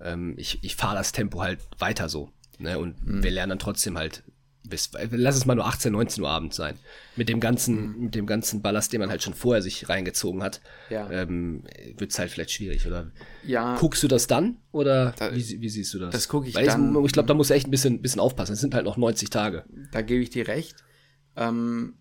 Speaker 1: ähm, ich, ich fahre das Tempo halt weiter so. Ne? Und mhm. wir lernen dann trotzdem halt bis, lass es mal nur 18, 19 Uhr abends sein. Mit dem ganzen, mhm. mit dem ganzen Ballast, den man halt schon vorher sich reingezogen hat, ja. ähm, wird es halt vielleicht schwierig, oder?
Speaker 2: Ja.
Speaker 1: Guckst du das dann? Oder da, wie, wie, siehst du das?
Speaker 2: Das gucke ich Weil dann.
Speaker 1: Ich, ich glaube, da muss echt ein bisschen, bisschen aufpassen. Es sind halt noch 90 Tage.
Speaker 2: Da gebe ich dir recht. Ähm,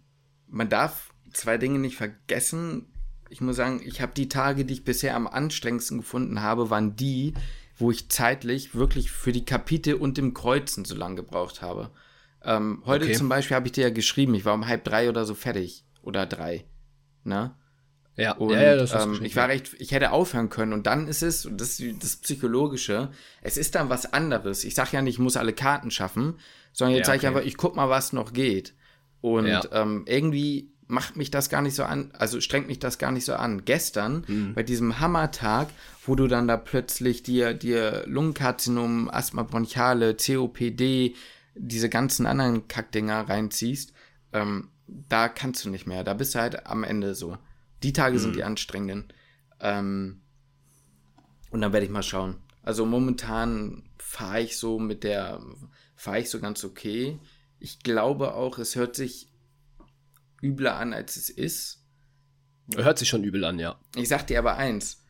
Speaker 2: man darf zwei Dinge nicht vergessen. Ich muss sagen, ich habe die Tage, die ich bisher am anstrengendsten gefunden habe, waren die, wo ich zeitlich wirklich für die Kapitel und dem Kreuzen so lange gebraucht habe. Ähm, heute okay. zum Beispiel habe ich dir ja geschrieben, ich war um halb drei oder so fertig. Oder drei. Ne?
Speaker 1: Ja,
Speaker 2: und,
Speaker 1: ja, ja das
Speaker 2: ähm, ich war recht, ich hätte aufhören können und dann ist es, und das ist das Psychologische, es ist dann was anderes. Ich sage ja nicht, ich muss alle Karten schaffen, sondern jetzt ja, okay. sage ich einfach, ich guck mal, was noch geht. Und ja. ähm, irgendwie macht mich das gar nicht so an, also strengt mich das gar nicht so an. Gestern, mhm. bei diesem Hammertag, wo du dann da plötzlich dir, dir Lungenkarzinom, Asthma bronchiale, COPD, diese ganzen anderen Kackdinger reinziehst, ähm, da kannst du nicht mehr. Da bist du halt am Ende so. Die Tage mhm. sind die anstrengenden. Ähm, und dann werde ich mal schauen. Also momentan fahre ich so mit der, fahre ich so ganz okay. Ich glaube auch, es hört sich übler an, als es ist.
Speaker 1: Hört sich schon übel an, ja.
Speaker 2: Ich sag dir aber eins.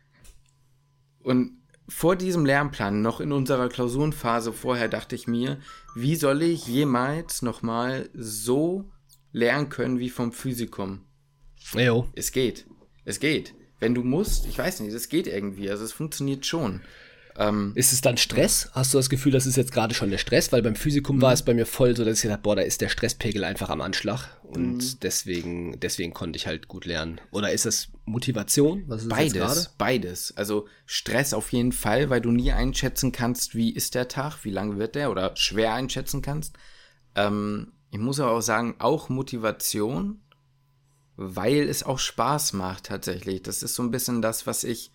Speaker 2: Und vor diesem Lernplan, noch in unserer Klausurenphase vorher, dachte ich mir, wie soll ich jemals nochmal so lernen können wie vom Physikum?
Speaker 1: Jo.
Speaker 2: Es geht. Es geht. Wenn du musst, ich weiß nicht, es geht irgendwie. Also es funktioniert schon.
Speaker 1: Ähm, ist es dann Stress? Hast du das Gefühl, das ist jetzt gerade schon der Stress? Weil beim Physikum war es bei mir voll so, dass ich gedacht boah, da ist der Stresspegel einfach am Anschlag. Und mhm. deswegen, deswegen konnte ich halt gut lernen. Oder ist das Motivation?
Speaker 2: Was ist beides, beides. Also Stress auf jeden Fall, weil du nie einschätzen kannst, wie ist der Tag, wie lang wird der oder schwer einschätzen kannst. Ähm, ich muss aber auch sagen, auch Motivation, weil es auch Spaß macht tatsächlich. Das ist so ein bisschen das, was ich,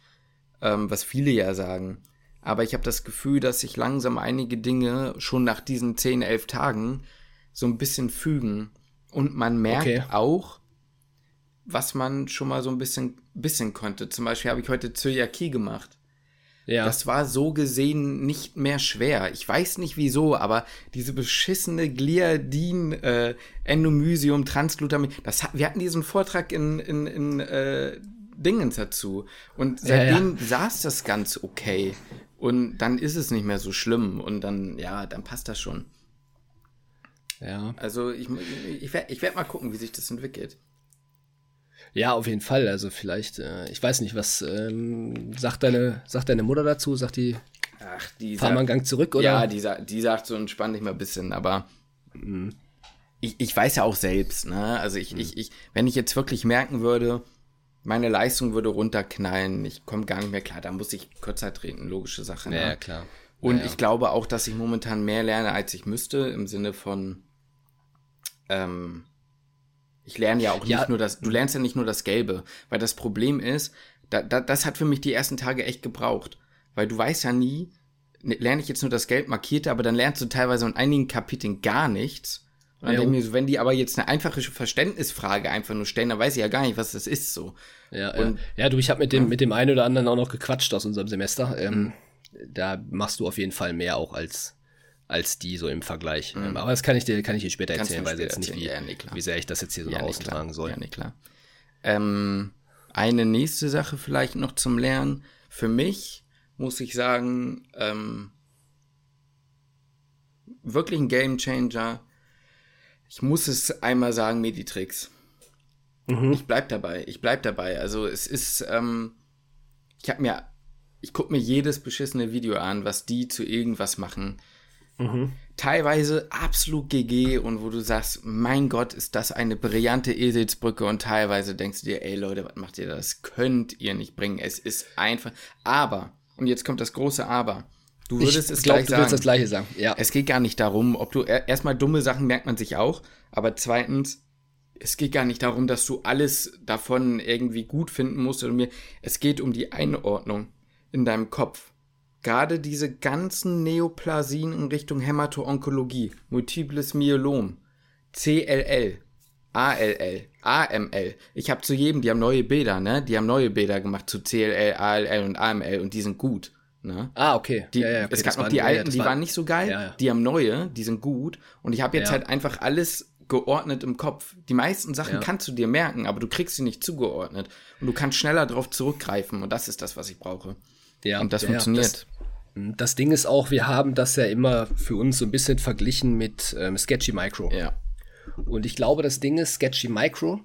Speaker 2: ähm, was viele ja sagen aber ich habe das Gefühl, dass sich langsam einige Dinge schon nach diesen 10, 11 Tagen so ein bisschen fügen. Und man merkt okay. auch, was man schon mal so ein bisschen, bisschen konnte. Zum Beispiel habe ich heute Zöliakie gemacht. Ja. Das war so gesehen nicht mehr schwer. Ich weiß nicht wieso, aber diese beschissene Gliadin, äh, Endomysium, Transglutamin, das, wir hatten diesen Vortrag in, in, in äh, Dingens dazu. Und seitdem ja, ja. saß das ganz okay. Und dann ist es nicht mehr so schlimm und dann, ja, dann passt das schon. Ja. Also ich, ich, werde ich werd mal gucken, wie sich das entwickelt.
Speaker 1: Ja, auf jeden Fall. Also vielleicht, äh, ich weiß nicht, was ähm, sagt, deine, sagt deine Mutter dazu? Sagt die,
Speaker 2: Ach, die
Speaker 1: fahr mal einen Gang zurück, oder?
Speaker 2: Ja, die, die sagt so, entspann dich mal ein bisschen, aber mhm. ich, ich weiß ja auch selbst, ne? Also ich, mhm. ich, ich, wenn ich jetzt wirklich merken würde, meine Leistung würde runterknallen, ich komme gar nicht mehr klar, da muss ich kürzer treten, logische Sache.
Speaker 1: Ja, ne? klar.
Speaker 2: Und
Speaker 1: ja, ja.
Speaker 2: ich glaube auch, dass ich momentan mehr lerne, als ich müsste, im Sinne von, ähm, ich lerne ja auch ja. nicht nur das, du lernst ja nicht nur das Gelbe, weil das Problem ist, da, da, das hat für mich die ersten Tage echt gebraucht, weil du weißt ja nie, ne, lerne ich jetzt nur das Gelb markierte, aber dann lernst du teilweise in einigen Kapiteln gar nichts und ja, mir so, wenn die aber jetzt eine einfache Verständnisfrage einfach nur stellen, dann weiß ich ja gar nicht, was das ist so.
Speaker 1: Ja, und, ja. ja du, ich habe mit dem, ja. mit dem einen oder anderen auch noch gequatscht aus unserem Semester. Ähm, mhm. Da machst du auf jeden Fall mehr auch als, als die so im Vergleich. Mhm. Ähm, aber das kann ich dir, kann ich dir später Kannst erzählen, weil jetzt nicht, wie, nee, wie sehr ich das jetzt hier so nach außen nee, tragen soll.
Speaker 2: Ja, nee, klar. Ähm, eine nächste Sache vielleicht noch zum Lernen. Für mich muss ich sagen, ähm, wirklich ein Game Changer ich muss es einmal sagen, Meditrix. Mhm. Ich bleib dabei, ich bleib dabei. Also es ist, ähm, ich habe mir, ich gucke mir jedes beschissene Video an, was die zu irgendwas machen. Mhm. Teilweise absolut GG und wo du sagst, mein Gott, ist das eine brillante Eselsbrücke und teilweise denkst du dir, ey Leute, was macht ihr das? Könnt ihr nicht bringen. Es ist einfach. Aber, und jetzt kommt das große Aber.
Speaker 1: Du würdest ich es glaub, gleich du sagen. das gleiche sagen.
Speaker 2: Ja. Es geht gar nicht darum, ob du erstmal dumme Sachen merkt man sich auch, aber zweitens, es geht gar nicht darum, dass du alles davon irgendwie gut finden musst oder mir. Es geht um die Einordnung in deinem Kopf. Gerade diese ganzen Neoplasien in Richtung Hämato-Onkologie, Multiples Myelom, CLL, ALL, AML. Ich habe zu jedem, die haben neue Bilder, ne? Die haben neue Bilder gemacht zu CLL, ALL und AML und die sind gut. Ne?
Speaker 1: Ah, okay.
Speaker 2: Die,
Speaker 1: ja,
Speaker 2: ja, okay. Es gab noch die alten, die war, waren nicht so geil. Die haben neue, die sind gut. Und ich habe jetzt halt einfach alles geordnet im Kopf. Die meisten Sachen kannst du dir merken, aber du kriegst sie nicht zugeordnet. Und du kannst schneller darauf zurückgreifen. Und das ist das, was ich brauche. Ja, und das funktioniert. Das,
Speaker 1: hm, das, Ding ist auch, wir haben das ja immer für uns so ein bisschen verglichen mit ähm, Sketchy Micro.
Speaker 2: Ja.
Speaker 1: Und ich glaube, das Ding ist, Sketchy Micro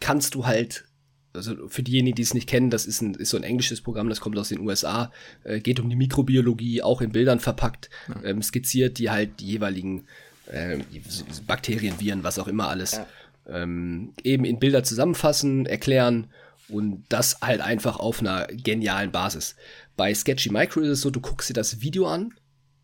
Speaker 1: kannst du halt also für diejenigen, die es nicht kennen, das ist, ein, ist so ein englisches Programm, das kommt aus den USA, äh, geht um die Mikrobiologie, auch in Bildern verpackt, ja. ähm, skizziert, die halt die jeweiligen äh, Bakterien, Viren, was auch immer alles, ja. ähm, eben in Bilder zusammenfassen, erklären und das halt einfach auf einer genialen Basis. Bei Sketchy Micro ist es so, du guckst dir das Video an,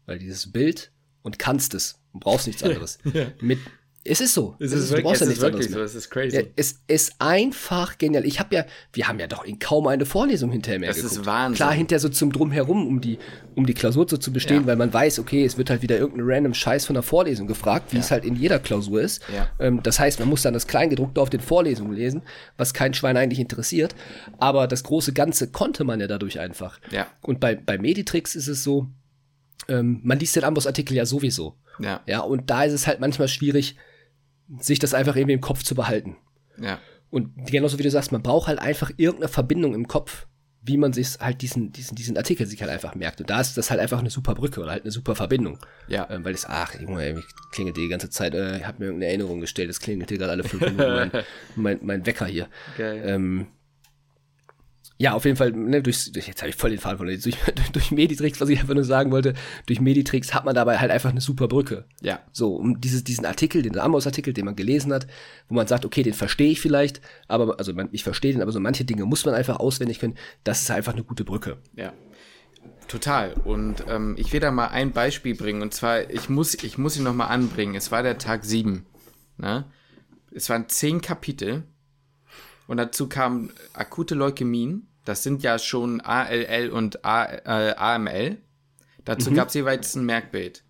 Speaker 1: weil dieses Bild und kannst es und brauchst nichts anderes. ja. Mit es ist so.
Speaker 2: Es ist,
Speaker 1: du
Speaker 2: brauchst ja nichts anderes so. Es ist crazy. Ja,
Speaker 1: es ist einfach genial. Ich habe ja, wir haben ja doch in kaum eine Vorlesung hinterher mehr
Speaker 2: Das geguckt. ist Wahnsinn.
Speaker 1: Klar, hinterher so zum Drumherum, um die, um die Klausur so zu bestehen, ja. weil man weiß, okay, es wird halt wieder irgendein random Scheiß von der Vorlesung gefragt, wie es halt in jeder Klausur ist. Ähm, das heißt, man muss dann das Kleingedruckte auf den Vorlesungen lesen, was kein Schwein eigentlich interessiert. Aber das große Ganze konnte man ja dadurch einfach.
Speaker 2: Ja.
Speaker 1: Und bei, bei Meditrix ist es so, ähm, man liest den Amboss-Artikel ja sowieso.
Speaker 2: Ja.
Speaker 1: Ja, und da ist es halt manchmal schwierig, sich das einfach irgendwie im Kopf zu behalten.
Speaker 2: Ja.
Speaker 1: Und genauso wie du sagst, man braucht halt einfach irgendeine Verbindung im Kopf, wie man sich halt diesen, diesen, diesen Artikel sich halt einfach merkt. Und da ist das halt einfach eine super Brücke oder halt eine super Verbindung.
Speaker 2: Ja.
Speaker 1: Ähm, weil es, ach, Junge, klingelt die ganze Zeit, äh, ich habe mir irgendeine Erinnerung gestellt, es klingelt hier gerade alle fünf Minuten mein, mein, mein Wecker hier.
Speaker 2: Geil.
Speaker 1: Ähm, ja, auf jeden Fall, ne, durch, durch jetzt habe ich voll den Faden verloren, durch, durch Meditrix, was ich einfach nur sagen wollte, durch Meditrix hat man dabei halt einfach eine super Brücke.
Speaker 2: Ja.
Speaker 1: So, um dieses, diesen Artikel, den Amos-Artikel, den man gelesen hat, wo man sagt, okay, den verstehe ich vielleicht, aber, also man, ich verstehe den, aber so manche Dinge muss man einfach auswendig können, das ist einfach eine gute Brücke.
Speaker 2: Ja. Total. Und ähm, ich will da mal ein Beispiel bringen. Und zwar, ich muss, ich muss ihn nochmal anbringen. Es war der Tag 7. Ne? Es waren zehn Kapitel und dazu kamen akute Leukämien. Das sind ja schon ALL und A, äh, AML. Dazu mhm. gab es jeweils ein Merkbild.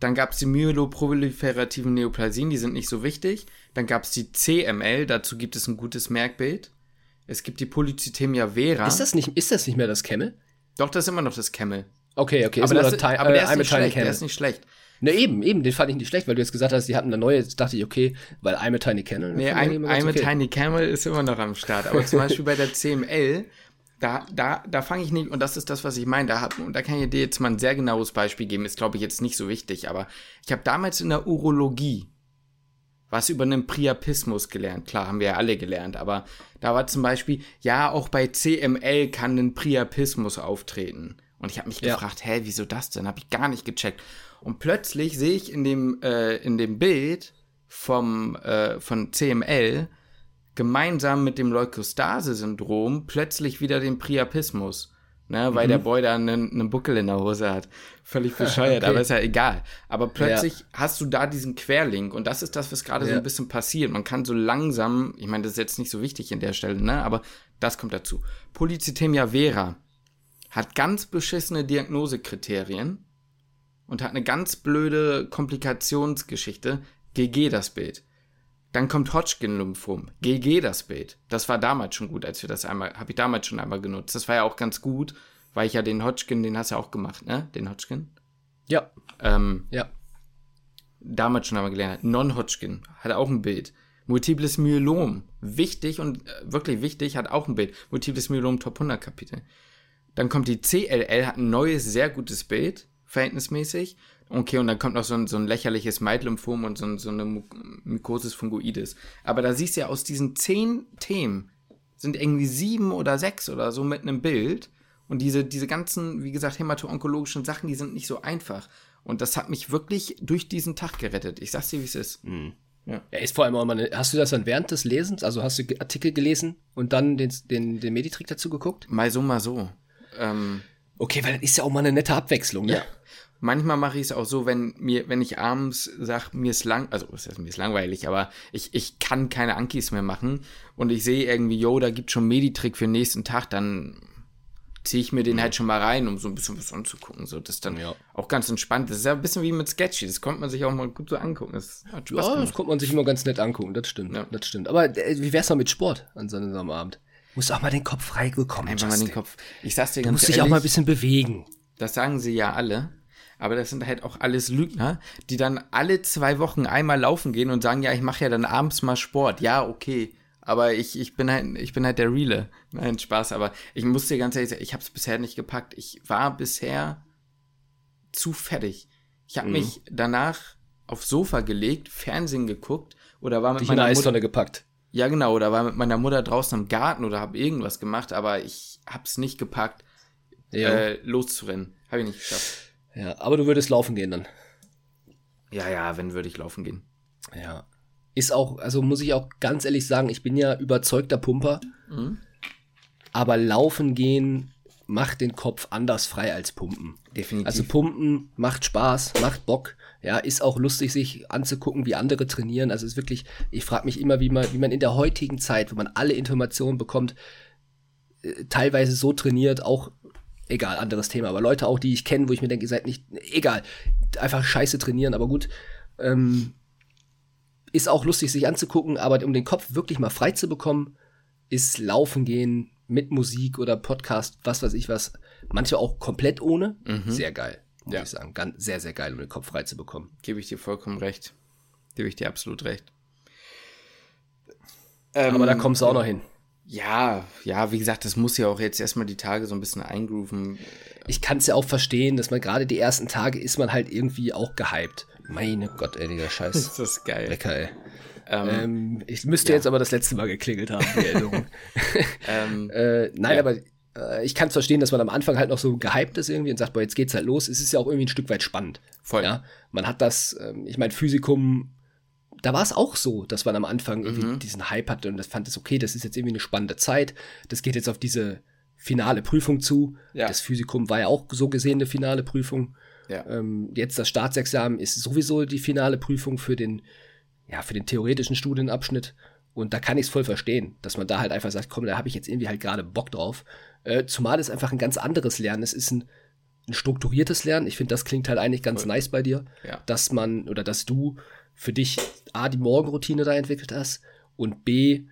Speaker 2: Dann gab es die myeloproliferativen Neoplasien, die sind nicht so wichtig. Dann gab es die CML, dazu gibt es ein gutes Merkbild. Es gibt die Polycythemia vera.
Speaker 1: Ist das nicht, ist das nicht mehr das Camel?
Speaker 2: Doch, das ist immer noch das Camel.
Speaker 1: Okay, okay.
Speaker 2: Aber, das, aber der, ist nicht schlecht, der ist nicht schlecht.
Speaker 1: Ne, eben, eben, den fand ich nicht schlecht, weil du jetzt gesagt hast, die hatten eine neue, jetzt dachte ich, okay, weil I'm a Tiny Camel.
Speaker 2: Nee, I'm, I'm okay. a Tiny Camel ist immer noch am Start. Aber zum Beispiel bei der CML, da, da, da fange ich nicht, und das ist das, was ich meine, da, hab, und da kann ich dir jetzt mal ein sehr genaues Beispiel geben, ist, glaube ich, jetzt nicht so wichtig, aber ich habe damals in der Urologie was über einen Priapismus gelernt. Klar, haben wir ja alle gelernt, aber da war zum Beispiel, ja, auch bei CML kann ein Priapismus auftreten. Und ich habe mich ja. gefragt, hä, wieso das denn? Habe ich gar nicht gecheckt. Und plötzlich sehe ich in dem, äh, in dem Bild vom, äh, von CML gemeinsam mit dem Leukostase-Syndrom plötzlich wieder den Priapismus. Ne, weil mhm. der Boy da einen, einen Buckel in der Hose hat. Völlig bescheuert, okay. aber ist ja egal. Aber plötzlich ja. hast du da diesen Querlink und das ist das, was gerade ja. so ein bisschen passiert. Man kann so langsam, ich meine, das ist jetzt nicht so wichtig in der Stelle, ne, aber das kommt dazu. Polycythemia vera hat ganz beschissene Diagnosekriterien und hat eine ganz blöde Komplikationsgeschichte. GG das Bild. Dann kommt Hodgkin-Lymphom. GG das Bild. Das war damals schon gut, als wir das einmal, habe ich damals schon einmal genutzt. Das war ja auch ganz gut, weil ich ja den Hodgkin, den hast du ja auch gemacht, ne? Den Hodgkin?
Speaker 1: Ja.
Speaker 2: Ähm, ja. Damals schon einmal gelernt. Non-Hodgkin hat auch ein Bild. Multiples Myelom. Wichtig und äh, wirklich wichtig, hat auch ein Bild. Multiples Myelom Top 100 Kapitel. Dann kommt die CLL, hat ein neues, sehr gutes Bild, verhältnismäßig. Okay, und dann kommt noch so ein, so ein lächerliches Meidlymphom und so, ein, so eine Mykosis fungoides. Aber da siehst du ja, aus diesen zehn Themen sind irgendwie sieben oder sechs oder so mit einem Bild. Und diese, diese ganzen, wie gesagt, hämato-onkologischen Sachen, die sind nicht so einfach. Und das hat mich wirklich durch diesen Tag gerettet. Ich sag's dir, wie es ist. Mhm.
Speaker 1: Ja. ja, ist vor allem auch mal eine, hast du das dann während des Lesens, also hast du Artikel gelesen und dann den, den, den Meditrick dazu geguckt?
Speaker 2: Mal so, mal so. Ähm,
Speaker 1: okay, weil das ist ja auch mal eine nette Abwechslung, ne? Ja.
Speaker 2: Manchmal mache ich es auch so, wenn mir, wenn ich abends sage, mir ist lang, also ist mir ist langweilig, aber ich, ich kann keine Ankis mehr machen und ich sehe irgendwie, yo, da gibt schon Meditrick für den nächsten Tag, dann ziehe ich mir den halt schon mal rein, um so ein bisschen was anzugucken. So, das ist dann ja. auch ganz entspannt. Das ist ja ein bisschen wie mit Sketchy. Das konnte man sich auch mal gut so angucken. Das
Speaker 1: hat Spaß ja, das konnte man sich immer ganz nett angucken. Das stimmt. Ja. Das stimmt. Aber äh, wie wär's mal mit Sport an so einem Abend? Muss auch mal den Kopf frei bekommen.
Speaker 2: Einfach Justin. mal den Kopf. Ich sag's dir ganz
Speaker 1: du musst ehrlich, dich auch mal ein bisschen bewegen.
Speaker 2: Das sagen sie ja alle. Aber das sind halt auch alles Lügner, die dann alle zwei Wochen einmal laufen gehen und sagen, ja, ich mache ja dann abends mal Sport. Ja, okay. Aber ich, ich bin halt, ich bin halt der Reale. Nein, Spaß. Aber ich muss dir ganz ehrlich sagen, ich habe es bisher nicht gepackt. Ich war bisher zu fertig. Ich habe mhm. mich danach aufs Sofa gelegt, Fernsehen geguckt oder war mit
Speaker 1: Dich meiner in Mutter gepackt.
Speaker 2: Ja, genau, oder war mit meiner Mutter draußen im Garten oder habe irgendwas gemacht, aber ich hab's nicht gepackt, äh, loszurennen. Habe ich nicht geschafft.
Speaker 1: Ja, aber du würdest laufen gehen dann.
Speaker 2: Ja, ja, wenn würde ich laufen gehen.
Speaker 1: Ja. Ist auch, also muss ich auch ganz ehrlich sagen, ich bin ja überzeugter Pumper. Mhm. Aber laufen gehen macht den Kopf anders frei als Pumpen.
Speaker 2: Definitiv.
Speaker 1: Also Pumpen macht Spaß, macht Bock. Ja, ist auch lustig, sich anzugucken, wie andere trainieren. Also ist wirklich, ich frage mich immer, wie man, wie man in der heutigen Zeit, wo man alle Informationen bekommt, äh, teilweise so trainiert, auch egal, anderes Thema, aber Leute auch, die ich kenne, wo ich mir denke, ihr seid nicht, egal, einfach scheiße trainieren, aber gut, ähm, ist auch lustig, sich anzugucken, aber um den Kopf wirklich mal frei zu bekommen, ist Laufen gehen mit Musik oder Podcast, was weiß ich was, manchmal auch komplett ohne, mhm. sehr geil, muss ja. ich sagen. Ganz, sehr, sehr geil, um den Kopf frei zu bekommen.
Speaker 2: Gebe ich dir vollkommen recht. Gebe ich dir absolut recht.
Speaker 1: Ähm, aber da kommst du auch noch hin.
Speaker 2: Ja, ja, wie gesagt, das muss ja auch jetzt erstmal die Tage so ein bisschen eingrooven.
Speaker 1: Ich kann es ja auch verstehen, dass man gerade die ersten Tage ist man halt irgendwie auch gehypt. Meine Gott, ey, dieser Scheiß.
Speaker 2: ist das geil.
Speaker 1: Lecker, ey. Ähm, ähm, ich müsste ja. jetzt aber das letzte Mal geklingelt haben, die Erinnerung. ähm, äh, nein, ja. aber äh, ich kann es verstehen, dass man am Anfang halt noch so gehypt ist irgendwie und sagt, boah, jetzt geht's halt los. Es ist ja auch irgendwie ein Stück weit spannend.
Speaker 2: Voll.
Speaker 1: Ja? Man hat das, ähm, ich meine, Physikum da war es auch so, dass man am Anfang irgendwie mhm. diesen Hype hatte und das fand es okay, das ist jetzt irgendwie eine spannende Zeit. Das geht jetzt auf diese finale Prüfung zu. Ja. Das Physikum war ja auch so gesehen eine finale Prüfung. Ja. Ähm, jetzt das Staatsexamen ist sowieso die finale Prüfung für den, ja, für den theoretischen Studienabschnitt. Und da kann ich es voll verstehen, dass man da halt einfach sagt, komm, da habe ich jetzt irgendwie halt gerade Bock drauf. Äh, zumal es einfach ein ganz anderes Lernen. Es ist ein, ein strukturiertes Lernen. Ich finde, das klingt halt eigentlich ganz voll. nice bei dir, ja. dass man oder dass du für dich A, die Morgenroutine da entwickelt hast und B,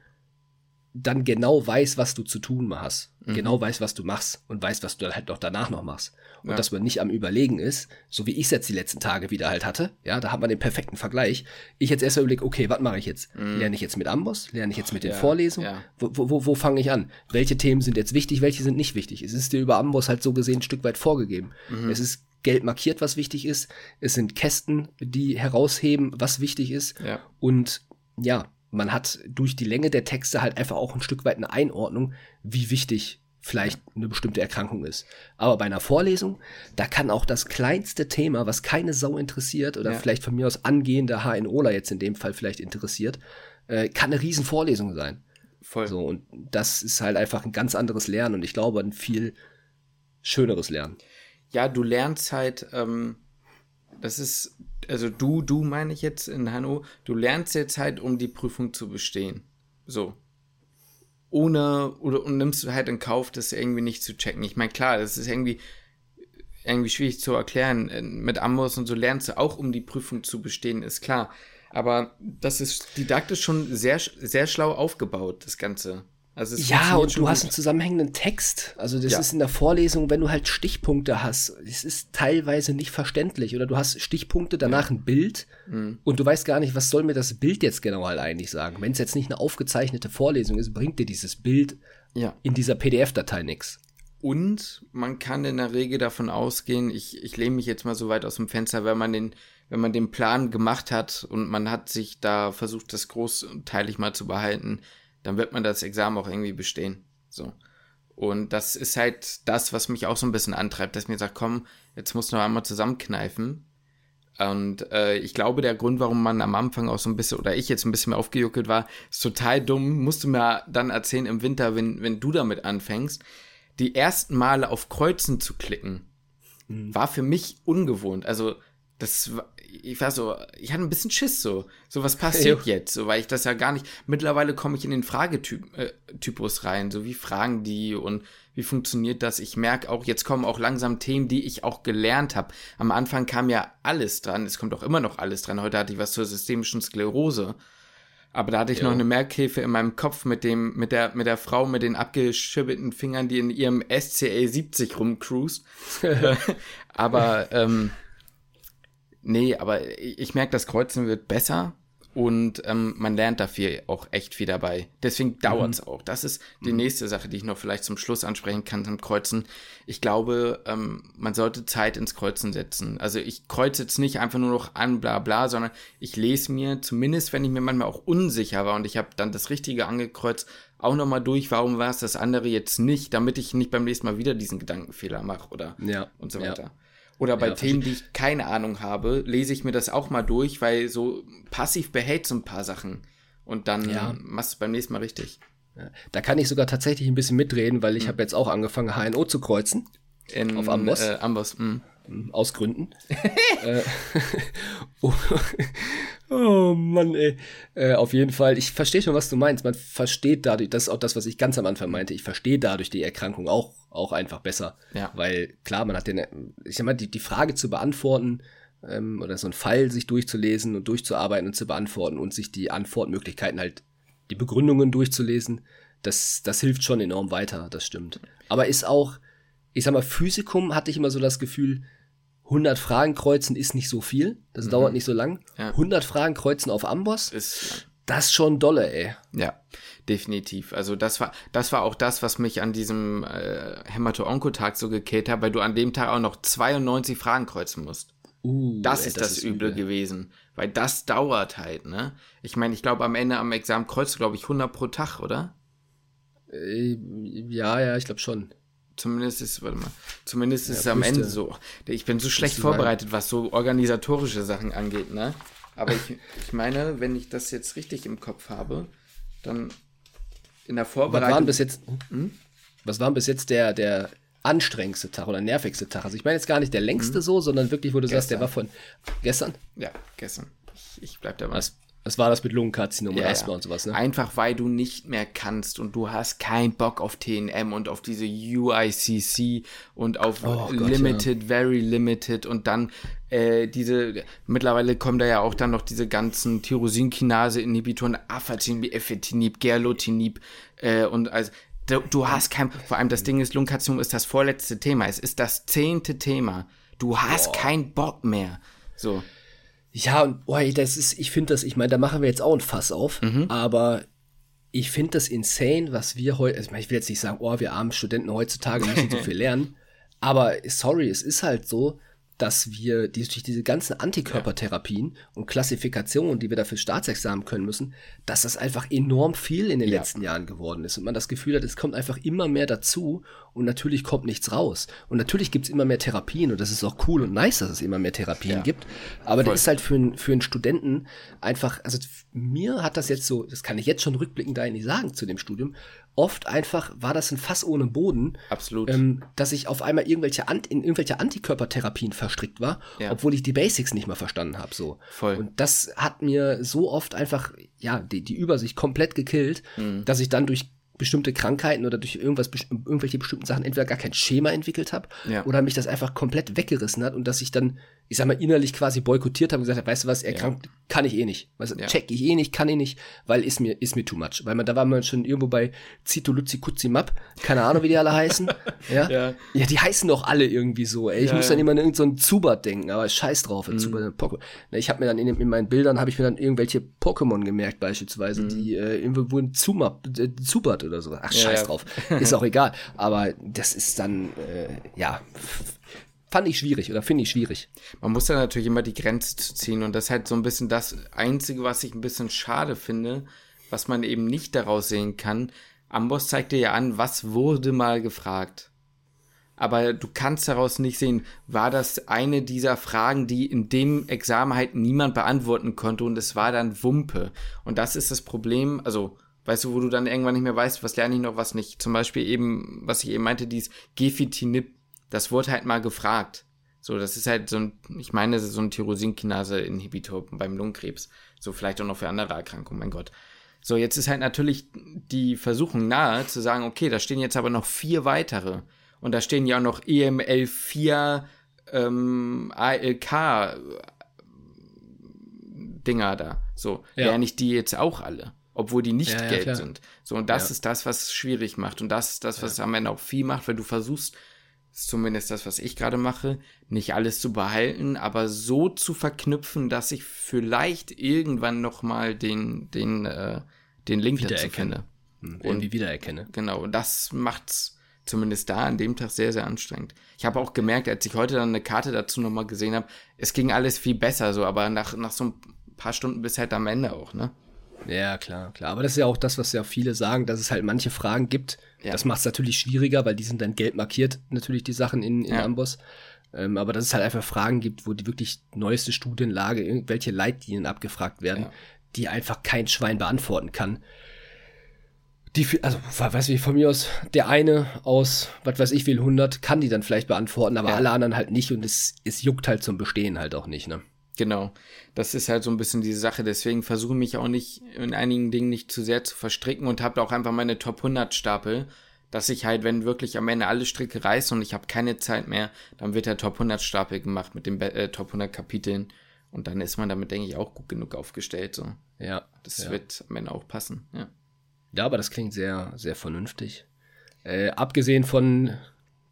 Speaker 1: dann genau weiß, was du zu tun hast. Mhm. Genau weiß, was du machst und weiß, was du dann halt auch danach noch machst. Und ja. dass man nicht am Überlegen ist, so wie ich es jetzt die letzten Tage wieder halt hatte. Ja, da hat man den perfekten Vergleich. Ich jetzt erst mal überlege, okay, was mache ich jetzt? Mhm. Lerne ich jetzt mit Amboss? Lerne ich jetzt mit den ja, Vorlesungen? Ja. Wo, wo, wo fange ich an? Welche Themen sind jetzt wichtig? Welche sind nicht wichtig? Es ist dir über Amboss halt so gesehen ein Stück weit vorgegeben. Mhm. Es ist gelb markiert, was wichtig ist. Es sind Kästen, die herausheben, was wichtig ist. Und ja, man hat durch die Länge der Texte halt einfach auch ein Stück weit eine Einordnung, wie wichtig vielleicht eine bestimmte Erkrankung ist. Aber bei einer Vorlesung, da kann auch das kleinste Thema, was keine Sau interessiert oder ja. vielleicht von mir aus angehende HNOler jetzt in dem Fall vielleicht interessiert, äh, kann eine riesen Vorlesung sein. Voll. So, und das ist halt einfach ein ganz anderes Lernen und ich glaube, ein viel schöneres Lernen.
Speaker 2: Ja, du lernst halt, ähm, das ist, also du, du meine ich jetzt in Hanno, du lernst jetzt halt, um die Prüfung zu bestehen. So. Ohne, oder und nimmst du halt in Kauf, das irgendwie nicht zu checken. Ich meine, klar, das ist irgendwie, irgendwie schwierig zu erklären. Mit Amboss und so lernst du auch, um die Prüfung zu bestehen, ist klar. Aber das ist didaktisch schon sehr, sehr schlau aufgebaut, das Ganze.
Speaker 1: Also ja, und du hast einen zusammenhängenden Text. Also das ja. ist in der Vorlesung, wenn du halt Stichpunkte hast, es ist teilweise nicht verständlich. Oder du hast Stichpunkte, danach ein Bild mhm. und du weißt gar nicht, was soll mir das Bild jetzt genau halt eigentlich sagen. Wenn es jetzt nicht eine aufgezeichnete Vorlesung ist, bringt dir dieses Bild ja. in dieser PDF-Datei nichts.
Speaker 2: Und man kann in der Regel davon ausgehen, ich, ich lehne mich jetzt mal so weit aus dem Fenster, wenn man den, wenn man den Plan gemacht hat und man hat sich da versucht, das großteilig mal zu behalten, dann wird man das Examen auch irgendwie bestehen. So. Und das ist halt das, was mich auch so ein bisschen antreibt, dass mir sagt, komm, jetzt musst du noch einmal zusammenkneifen. Und äh, ich glaube, der Grund, warum man am Anfang auch so ein bisschen, oder ich jetzt ein bisschen mehr aufgejuckelt war, ist total dumm. Musst du mir dann erzählen im Winter, wenn, wenn du damit anfängst, die ersten Male auf Kreuzen zu klicken, mhm. war für mich ungewohnt. Also, das war, ich war so, ich hatte ein bisschen Schiss so. So, was passiert ja. jetzt? So, weil ich das ja gar nicht. Mittlerweile komme ich in den Fragetypus äh, rein. So, wie fragen die und wie funktioniert das? Ich merke auch, jetzt kommen auch langsam Themen, die ich auch gelernt habe. Am Anfang kam ja alles dran. Es kommt auch immer noch alles dran. Heute hatte ich was zur systemischen Sklerose. Aber da hatte ich ja. noch eine Merkhilfe in meinem Kopf mit dem, mit der, mit der Frau mit den abgeschibbelten Fingern, die in ihrem SCA 70 rumcruist. aber, ähm, Nee, aber ich merke, das Kreuzen wird besser und ähm, man lernt dafür auch echt viel dabei. Deswegen dauert es mhm. auch. Das ist die mhm. nächste Sache, die ich noch vielleicht zum Schluss ansprechen kann zum Kreuzen. Ich glaube, ähm, man sollte Zeit ins Kreuzen setzen. Also ich kreuze jetzt nicht einfach nur noch an, bla bla, sondern ich lese mir, zumindest wenn ich mir manchmal auch unsicher war und ich habe dann das Richtige angekreuzt, auch nochmal durch, warum war es das andere jetzt nicht, damit ich nicht beim nächsten Mal wieder diesen Gedankenfehler mache oder ja. und so weiter. Ja. Oder bei ja, Themen, die ich keine Ahnung habe, lese ich mir das auch mal durch, weil so passiv behält so ein paar Sachen. Und dann ja. machst du es beim nächsten Mal richtig.
Speaker 1: Da kann ich sogar tatsächlich ein bisschen mitreden, weil ich mhm. habe jetzt auch angefangen, HNO zu kreuzen.
Speaker 2: In, auf Amboss. Äh, Amboss. Mhm.
Speaker 1: Aus Gründen. äh, oh, oh Mann, ey. Äh, auf jeden Fall, ich verstehe schon, was du meinst. Man versteht dadurch, das ist auch das, was ich ganz am Anfang meinte, ich verstehe dadurch die Erkrankung auch, auch einfach besser. Ja. Weil, klar, man hat den, ich sag mal, die, die Frage zu beantworten, ähm, oder so einen Fall sich durchzulesen und durchzuarbeiten und zu beantworten und sich die Antwortmöglichkeiten halt, die Begründungen durchzulesen, das, das hilft schon enorm weiter, das stimmt. Aber ist auch, ich sag mal, Physikum hatte ich immer so das Gefühl, 100 Fragen kreuzen ist nicht so viel. Das mhm. dauert nicht so lang. Ja. 100 Fragen kreuzen auf Amboss ist das ist schon dolle, ey.
Speaker 2: Ja, definitiv. Also das war das war auch das, was mich an diesem äh, Hämato-Onko-Tag so gekillt hat, weil du an dem Tag auch noch 92 Fragen kreuzen musst. Uh, das ey, ist das, das ist Üble gewesen, weil das dauert halt, ne? Ich meine, ich glaube am Ende am Examen kreuzt du glaube ich 100 pro Tag, oder?
Speaker 1: Äh, ja, ja, ich glaube schon.
Speaker 2: Zumindest ist, warte mal, zumindest ist ja, es am Ende so. Ich bin so schlecht vorbereitet, was so organisatorische Sachen angeht, ne? Aber ich, ich meine, wenn ich das jetzt richtig im Kopf habe, dann in der Vorbereitung.
Speaker 1: Was waren bis jetzt, hm? was war bis jetzt der, der anstrengendste Tag oder nervigste Tag? Also ich meine jetzt gar nicht der längste hm? so, sondern wirklich, wo du gestern. sagst, der war von gestern?
Speaker 2: Ja, gestern. Ich, ich bleib dabei.
Speaker 1: Was, was war das mit Lungenkarzinom ja, und Asthma ja. und sowas, ne?
Speaker 2: Einfach weil du nicht mehr kannst und du hast keinen Bock auf TNM und auf diese UICC und auf oh Limited, ja. Very Limited und dann äh, diese, mittlerweile kommen da ja auch dann noch diese ganzen Tyrosinkinase-Inhibitoren, Afatinib, Efetinib, Gerlotinib äh, und also du, du hast kein, vor allem das Ding ist, Lungenkarzinom ist das vorletzte Thema, es ist das zehnte Thema. Du hast keinen Bock mehr. So.
Speaker 1: Ja, und boah, das ist, ich finde das, ich meine, da machen wir jetzt auch ein Fass auf, mhm. aber ich finde das insane, was wir heute, also ich will jetzt nicht sagen, oh, wir armen Studenten heutzutage müssen so viel lernen, aber sorry, es ist halt so, dass wir die, durch diese ganzen Antikörpertherapien und Klassifikationen, die wir dafür Staatsexamen können müssen, dass das einfach enorm viel in den ja. letzten Jahren geworden ist und man das Gefühl hat, es kommt einfach immer mehr dazu und natürlich kommt nichts raus. Und natürlich gibt's immer mehr Therapien und das ist auch cool und nice, dass es immer mehr Therapien ja. gibt. Aber Voll. das ist halt für, einen für einen Studenten einfach, also mir hat das jetzt so, das kann ich jetzt schon rückblickend da nicht sagen zu dem Studium, oft einfach war das ein Fass ohne Boden.
Speaker 2: Absolut.
Speaker 1: Ähm, dass ich auf einmal irgendwelche Ant in irgendwelche Antikörpertherapien verstrickt war, ja. obwohl ich die Basics nicht mehr verstanden habe. So.
Speaker 2: Voll.
Speaker 1: Und das hat mir so oft einfach, ja, die, die Übersicht komplett gekillt, mhm. dass ich dann durch bestimmte Krankheiten oder durch irgendwas irgendwelche bestimmten Sachen entweder gar kein Schema entwickelt habe
Speaker 2: ja.
Speaker 1: oder mich das einfach komplett weggerissen hat und dass ich dann ich sag mal, innerlich quasi boykottiert habe und gesagt habe, weißt du was, erkrankt ja. kann ich eh nicht. Weißt du, ja. check ich eh nicht, kann ich nicht, weil ist mir, ist mir too much. Weil man, da war man schon irgendwo bei Zito Luzi Kutzi Map, keine Ahnung, wie die alle heißen. Ja? ja. ja, die heißen doch alle irgendwie so, ey. Ich muss dann immer an irgendeinen so Zubat denken, aber scheiß drauf, mhm. Zubat, Ich habe mir dann in, in, meinen Bildern, habe ich mir dann irgendwelche Pokémon gemerkt, beispielsweise, mhm. die äh, irgendwo wurden Zumap, äh, Zubat oder so. Ach, scheiß drauf. Ist auch egal. Aber das ist dann, äh, ja, fand ich schwierig oder finde ich schwierig.
Speaker 2: Man muss da natürlich immer die Grenze zu ziehen und das ist halt so ein bisschen das Einzige, was ich ein bisschen schade finde, was man eben nicht daraus sehen kann. Amboss zeigt dir ja an, was wurde mal gefragt. Aber du kannst daraus nicht sehen, war das eine dieser Fragen, die in dem Examen halt niemand beantworten konnte und es war dann Wumpe. Und das ist das Problem, also weißt du, wo du dann irgendwann nicht mehr weißt, was lerne ich noch, was nicht. Zum Beispiel eben, was ich eben meinte, dieses Gefitinib das wurde halt mal gefragt. So, das ist halt so ein, ich meine, so ein Tyrosinkinase-Inhibitor beim Lungenkrebs. So vielleicht auch noch für andere Erkrankungen, mein Gott. So, jetzt ist halt natürlich die Versuchung nahe, zu sagen, okay, da stehen jetzt aber noch vier weitere. Und da stehen ja auch noch EML4 ähm, ALK Dinger da. So, ja. lerne ich die jetzt auch alle, obwohl die nicht ja, gelb ja, sind. So, und das ist das, was es schwierig macht. Und das ist das, was am Ende auch viel macht, weil du versuchst, ist zumindest das, was ich gerade mache, nicht alles zu behalten, aber so zu verknüpfen, dass ich vielleicht irgendwann nochmal den, den, äh, den Link dazu finde.
Speaker 1: Hm, irgendwie wiedererkenne.
Speaker 2: Genau, und das macht's zumindest da an dem Tag sehr, sehr anstrengend. Ich habe auch gemerkt, als ich heute dann eine Karte dazu nochmal gesehen habe, es ging alles viel besser so, aber nach, nach so ein paar Stunden bis halt am Ende auch, ne?
Speaker 1: Ja, klar, klar. Aber das ist ja auch das, was ja viele sagen, dass es halt manche Fragen gibt. Ja. Das macht es natürlich schwieriger, weil die sind dann gelb markiert, natürlich die Sachen in, in ja. Amboss. Ähm, aber dass es halt einfach Fragen gibt, wo die wirklich neueste Studienlage, irgendwelche Leitlinien abgefragt werden, ja. die einfach kein Schwein beantworten kann. Die, also, weiß ich, von mir aus, der eine aus, was weiß ich, will 100, kann die dann vielleicht beantworten, aber alle anderen halt nicht und es, es juckt halt zum Bestehen halt auch nicht, ne?
Speaker 2: Genau. Das ist halt so ein bisschen diese Sache. Deswegen versuche ich mich auch nicht in einigen Dingen nicht zu sehr zu verstricken und habe auch einfach meine Top 100 Stapel, dass ich halt, wenn wirklich am Ende alle Stricke reißen und ich habe keine Zeit mehr, dann wird der Top 100 Stapel gemacht mit den äh, Top 100 Kapiteln und dann ist man damit, denke ich, auch gut genug aufgestellt. So.
Speaker 1: Ja.
Speaker 2: Das
Speaker 1: ja.
Speaker 2: wird am Ende auch passen. Ja.
Speaker 1: Ja, aber das klingt sehr, sehr vernünftig. Äh, abgesehen von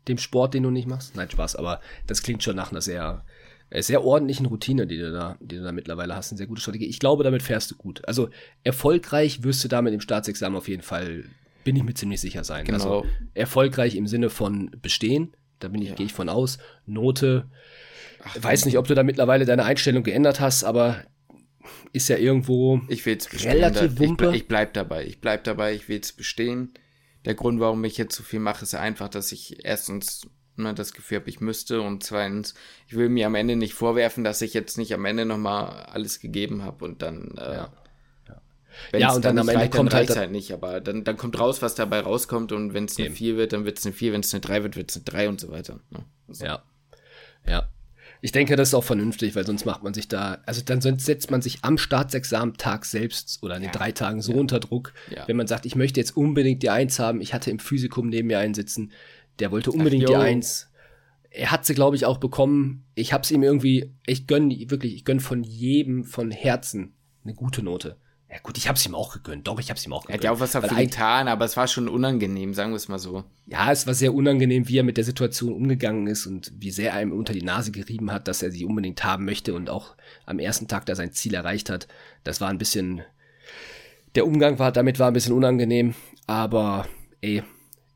Speaker 1: dem Sport, den du nicht machst. Nein, Spaß, aber das klingt schon nach einer sehr sehr ordentlichen Routine, die du da, die du da mittlerweile hast, eine sehr gute Strategie. Ich glaube, damit fährst du gut. Also erfolgreich wirst du damit im Staatsexamen auf jeden Fall, bin ich mir ziemlich sicher sein.
Speaker 2: Genau.
Speaker 1: Also erfolgreich im Sinne von bestehen, da bin ich, ja. gehe ich von aus. Note, Ach, weiß nicht, ob du da mittlerweile deine Einstellung geändert hast, aber ist ja irgendwo
Speaker 2: ich will's relativ wumpe. Ich, ich bleib dabei, ich bleib dabei, ich will es bestehen. Der Grund, warum ich jetzt so viel mache, ist einfach, dass ich erstens ne, das Gefühl habe, ich müsste. Und zweitens, ich will mir am Ende nicht vorwerfen, dass ich jetzt nicht am Ende nochmal alles gegeben habe und dann. Äh, ja. Wenn ja, und dann, dann am Ende kommt halt, halt nicht, aber dann, dann kommt raus, was dabei rauskommt und wenn es eine 4 wird, dann wird es eine 4, wenn es eine 3 wird, wird es eine 3 und so weiter. Ne?
Speaker 1: Also. Ja. Ja. Ich denke, das ist auch vernünftig, weil sonst macht man sich da, also dann setzt man sich am Staatsexamen-Tag selbst oder in den ja. drei Tagen so ja. unter Druck, ja. wenn man sagt, ich möchte jetzt unbedingt die Eins haben, ich hatte im Physikum neben mir einsitzen, der wollte unbedingt Ach, die Eins. Er hat sie, glaube ich, auch bekommen. Ich hab's ihm irgendwie, ich gönn, wirklich, ich gönn von jedem von Herzen eine gute Note. Ja gut, ich hab's ihm auch gegönnt. Doch, ich hab's ihm auch gegönnt.
Speaker 2: Er hat ja auch was dafür getan, aber es war schon unangenehm, sagen wir es mal so.
Speaker 1: Ja, es war sehr unangenehm, wie er mit der Situation umgegangen ist und wie sehr er ihm unter die Nase gerieben hat, dass er sie unbedingt haben möchte und auch am ersten Tag, da sein Ziel erreicht hat. Das war ein bisschen, der Umgang war, damit war ein bisschen unangenehm, aber ey,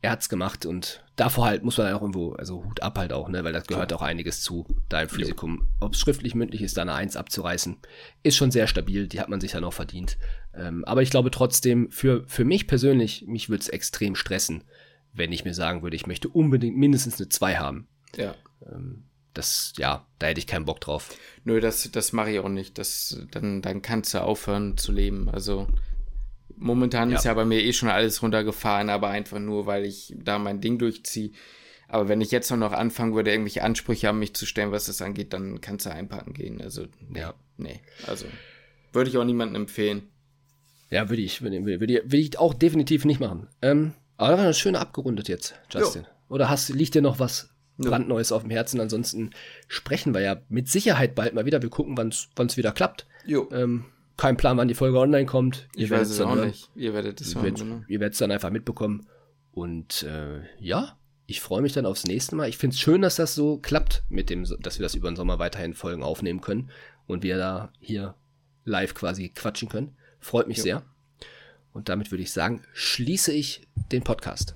Speaker 1: er hat's gemacht und davor halt muss man auch irgendwo, also Hut ab halt auch, ne, weil das gehört auch einiges zu, da im Physikum. Ob es schriftlich, mündlich ist, da eine Eins abzureißen, ist schon sehr stabil, die hat man sich dann auch verdient. Ähm, aber ich glaube trotzdem, für, für mich persönlich, mich würde es extrem stressen, wenn ich mir sagen würde, ich möchte unbedingt mindestens eine 2 haben.
Speaker 2: Ja.
Speaker 1: Ähm, das, ja, da hätte ich keinen Bock drauf.
Speaker 2: Nö, das, das mache ich auch nicht. Das, dann, dann kannst du aufhören zu leben. Also momentan ja. ist ja bei mir eh schon alles runtergefahren, aber einfach nur, weil ich da mein Ding durchziehe. Aber wenn ich jetzt noch anfangen würde, irgendwelche Ansprüche an mich zu stellen, was das angeht, dann kannst du einpacken gehen. Also, ja. nee. Also, würde ich auch niemandem empfehlen.
Speaker 1: Ja, würde ich, würde, würde, würde ich auch definitiv nicht machen. Ähm, aber das war eine schöne abgerundet jetzt, Justin. Jo. Oder hast, liegt dir noch was brandneues auf dem Herzen? Ansonsten sprechen wir ja mit Sicherheit bald mal wieder. Wir gucken, wann es wieder klappt. Jo. Ähm, kein Plan, wann die Folge online kommt.
Speaker 2: Ihr ich weiß es auch hören. nicht. Ihr werdet es hören.
Speaker 1: Genau. Ihr werdet es dann einfach mitbekommen. Und äh, ja, ich freue mich dann aufs nächste Mal. Ich finde es schön, dass das so klappt, mit dem, dass wir das über den Sommer weiterhin Folgen aufnehmen können und wir da hier live quasi quatschen können. Freut mich ja. sehr. Und damit würde ich sagen, schließe ich den Podcast.